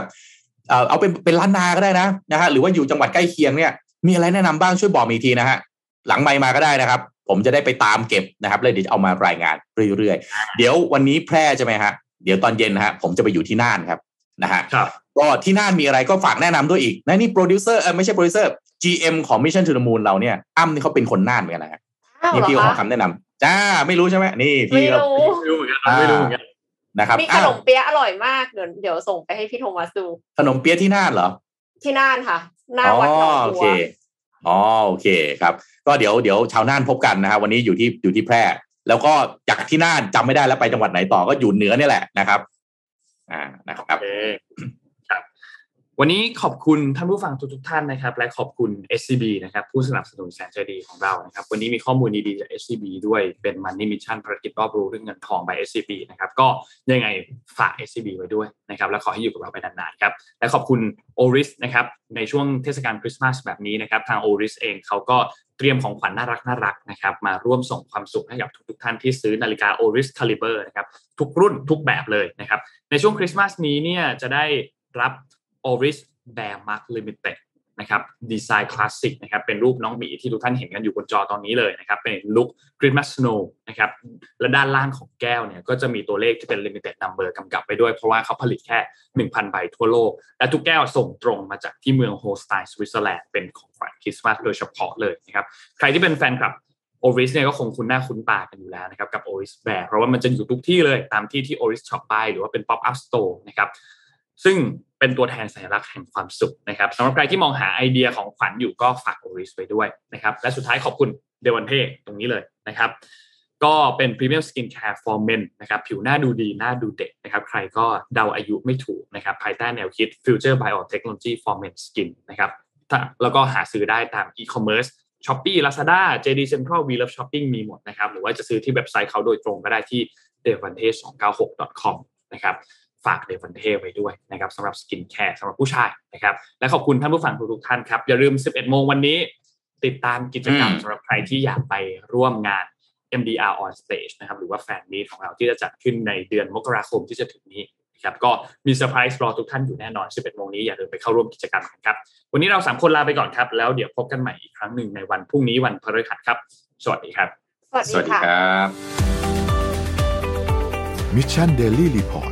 เอาเป็นเป็นล้านนาก็ได้นะนะฮะหรือว่าอยู่จังหวัดใกล้เคียงเนี่ย มีอะไรแนะนำบ้างช่วยบอกมาทีนะฮะหลังไมค์มาก็ได้นะครับ ผมจะได้ไปตามเก็บนะครับเลยเดี๋ยวเอามารายงานเรื่อยๆ เดี๋ยววันนี้แพร่ใช่ไหมฮะเดี๋ยวตอนเย็นนะฮะผมจะไปอยู่ที่น่านครับนะฮะก็ที่น่านมีอะไรก็ฝากแนะนำด้วยอีกนะนี่โปรดิวเซอร์เออไม่ใช่โปรดิวเซอร์ GM ของ Mission to the Moon เราเนี่ยอ้ำนี่เขาเป็นคนน่านเหมือนกันนะฮะนี่พี่ขอคำแนะนำจ้าไม่รู้ใช่ไหมนี่พี่เราไม่รู้เหมือนกันไม่รู้เหมือนกันนะครับมีขนมเปี๊ยะอร่อยมากเดี๋ยวเดี๋ยวส่งไปให้พี่โทมัสดู ขนมเปี๊ยะที่น่านเหรอ ที่น่านค่ะหน้าวัดหนองบัว อ๋อโอเคครับ ก็เดี๋ยวเดี๋ยวชาวน่านพบกันนะครับวันนี้อยู่ที่อยู่ที่แพร่ แล้วก็จากที่น่านจำไม่ได้แล้วไปจังหวัดไหนต่อก็อยู่เหนือนี่แหละนะครับ อ่านะครับครับ วันนี้ขอบคุณท่านผู้ฟังทุกๆท่านนะครับ และขอบคุณ SCB นะครับผู้สนับสนุนแสนใจดีของเรานะครับ วันนี้มีข้อมูลดีๆจาก SCB ด้วยเป็น Money Mission ภารกิจรอบรู้เรื่องเงินทองไป SCB นะครับก็ยังไงฝาก SCB ไว้ด้วยนะครับและขอให้อยู่กับเราไปนานๆครับและขอบคุณ Oris นะครับในช่วงเทศกาลคริสต์มาสแบบนี้นะครับทาง Oris เองเขาก็เตรียมของขวัญน่ารักน่ารักนะครับมาร่วมส่งความสุขให้กับทุกๆท่านที่ซื้อนาฬิกา Oris Caliber นะครับทุกรุ่นทุกแบบเลยนะครับในช่วงคริสต์มาสนี้เนี่ยจะได้รับ Oris Bear Mug Limited นะครับดีไซน์คลาสสิกนะครับเป็นรูปน้องหมีที่ทุกท่านเห็นกันอยู่บนจอตอนนี้เลยนะครับเป็นลุค Christmas Snow นะครับและด้านล่างของแก้วเนี่ยก็จะมีตัวเลขที่เป็น Limited Number กำกับไปด้วยเพราะว่าเขาผลิตแค่ 1,000 ใบทั่วโลก และทุกแก้วส่งตรงมาจากที่เมืองโฮลสไตน์สวิตเซอร์แลนด์เป็นของขวัญคริสต์มาสโดยเฉพาะเลยนะครับใครที่เป็นแฟนคลับOris เนี่ยก็คงคุ้นหน้าคุ้นตากันอยู่แล้วนะครับกับ Oris Bear เพราะว่ามันจะอยู่ทุกที่เลยตามที่ที่ Oris shop ไปหรือว่าเป็น Pop Up Store นะครับ ซึ่งเป็นตัวแทนสัญลักษณ์แห่งความสุขนะครับสำหรับใครที่มองหาไอเดียของขวัญอยู่ก็ฝาก Oris ไปด้วยนะครับและสุดท้ายขอบคุณ Devante ตรงนี้เลยนะครับก็เป็น premium skincare for men นะครับผิวหน้าดูดีหน้าดูเด็กนะครับใครก็เดาอายุไม่ถูกนะครับภายใต้แนวคิด Future Biotechnology for Men Skin นะครับแล้วก็หาซื้อได้ตามอีคอมเมิร์ซ Shopee Lazada JD Central We Love Shopping มีหมดนะครับหรือว่าจะซื้อที่เว็บไซต์เขาโดยตรงก็ได้ที่ d e v a n t e 2 9 6 com นะครับ ฝาก Devante ไว้ด้วยนะครับสำหรับ skincare สำหรับผู้ชายนะครับและขอบคุณท่านผู้ฟังทุกท่านครับ อย่าลืม 11 โมงวันนี้ ติดตามกิจกรรมสำหรับใครที่อยากไปร่วมงาน MDR on stage นะครับหรือว่า fan meet ของเราที่จะจัดขึ้นในเดือนมกราคมที่จะถึงนี้ครับก็มีเซอร์ไพรส์รอทุกท่านอยู่แน่นอน 11 โมงนี้อย่าลืมไปเข้าร่วมกิจกรรมกันครับ วันนี้เราสามคนลาไปก่อนครับ แล้วเดี๋ยวพบกันใหม่อีกครั้งหนึ่งในวันพรุ่งนี้วันพฤหัสครับ สวัสดีครับ สวัสดีครับ Mission Daily Report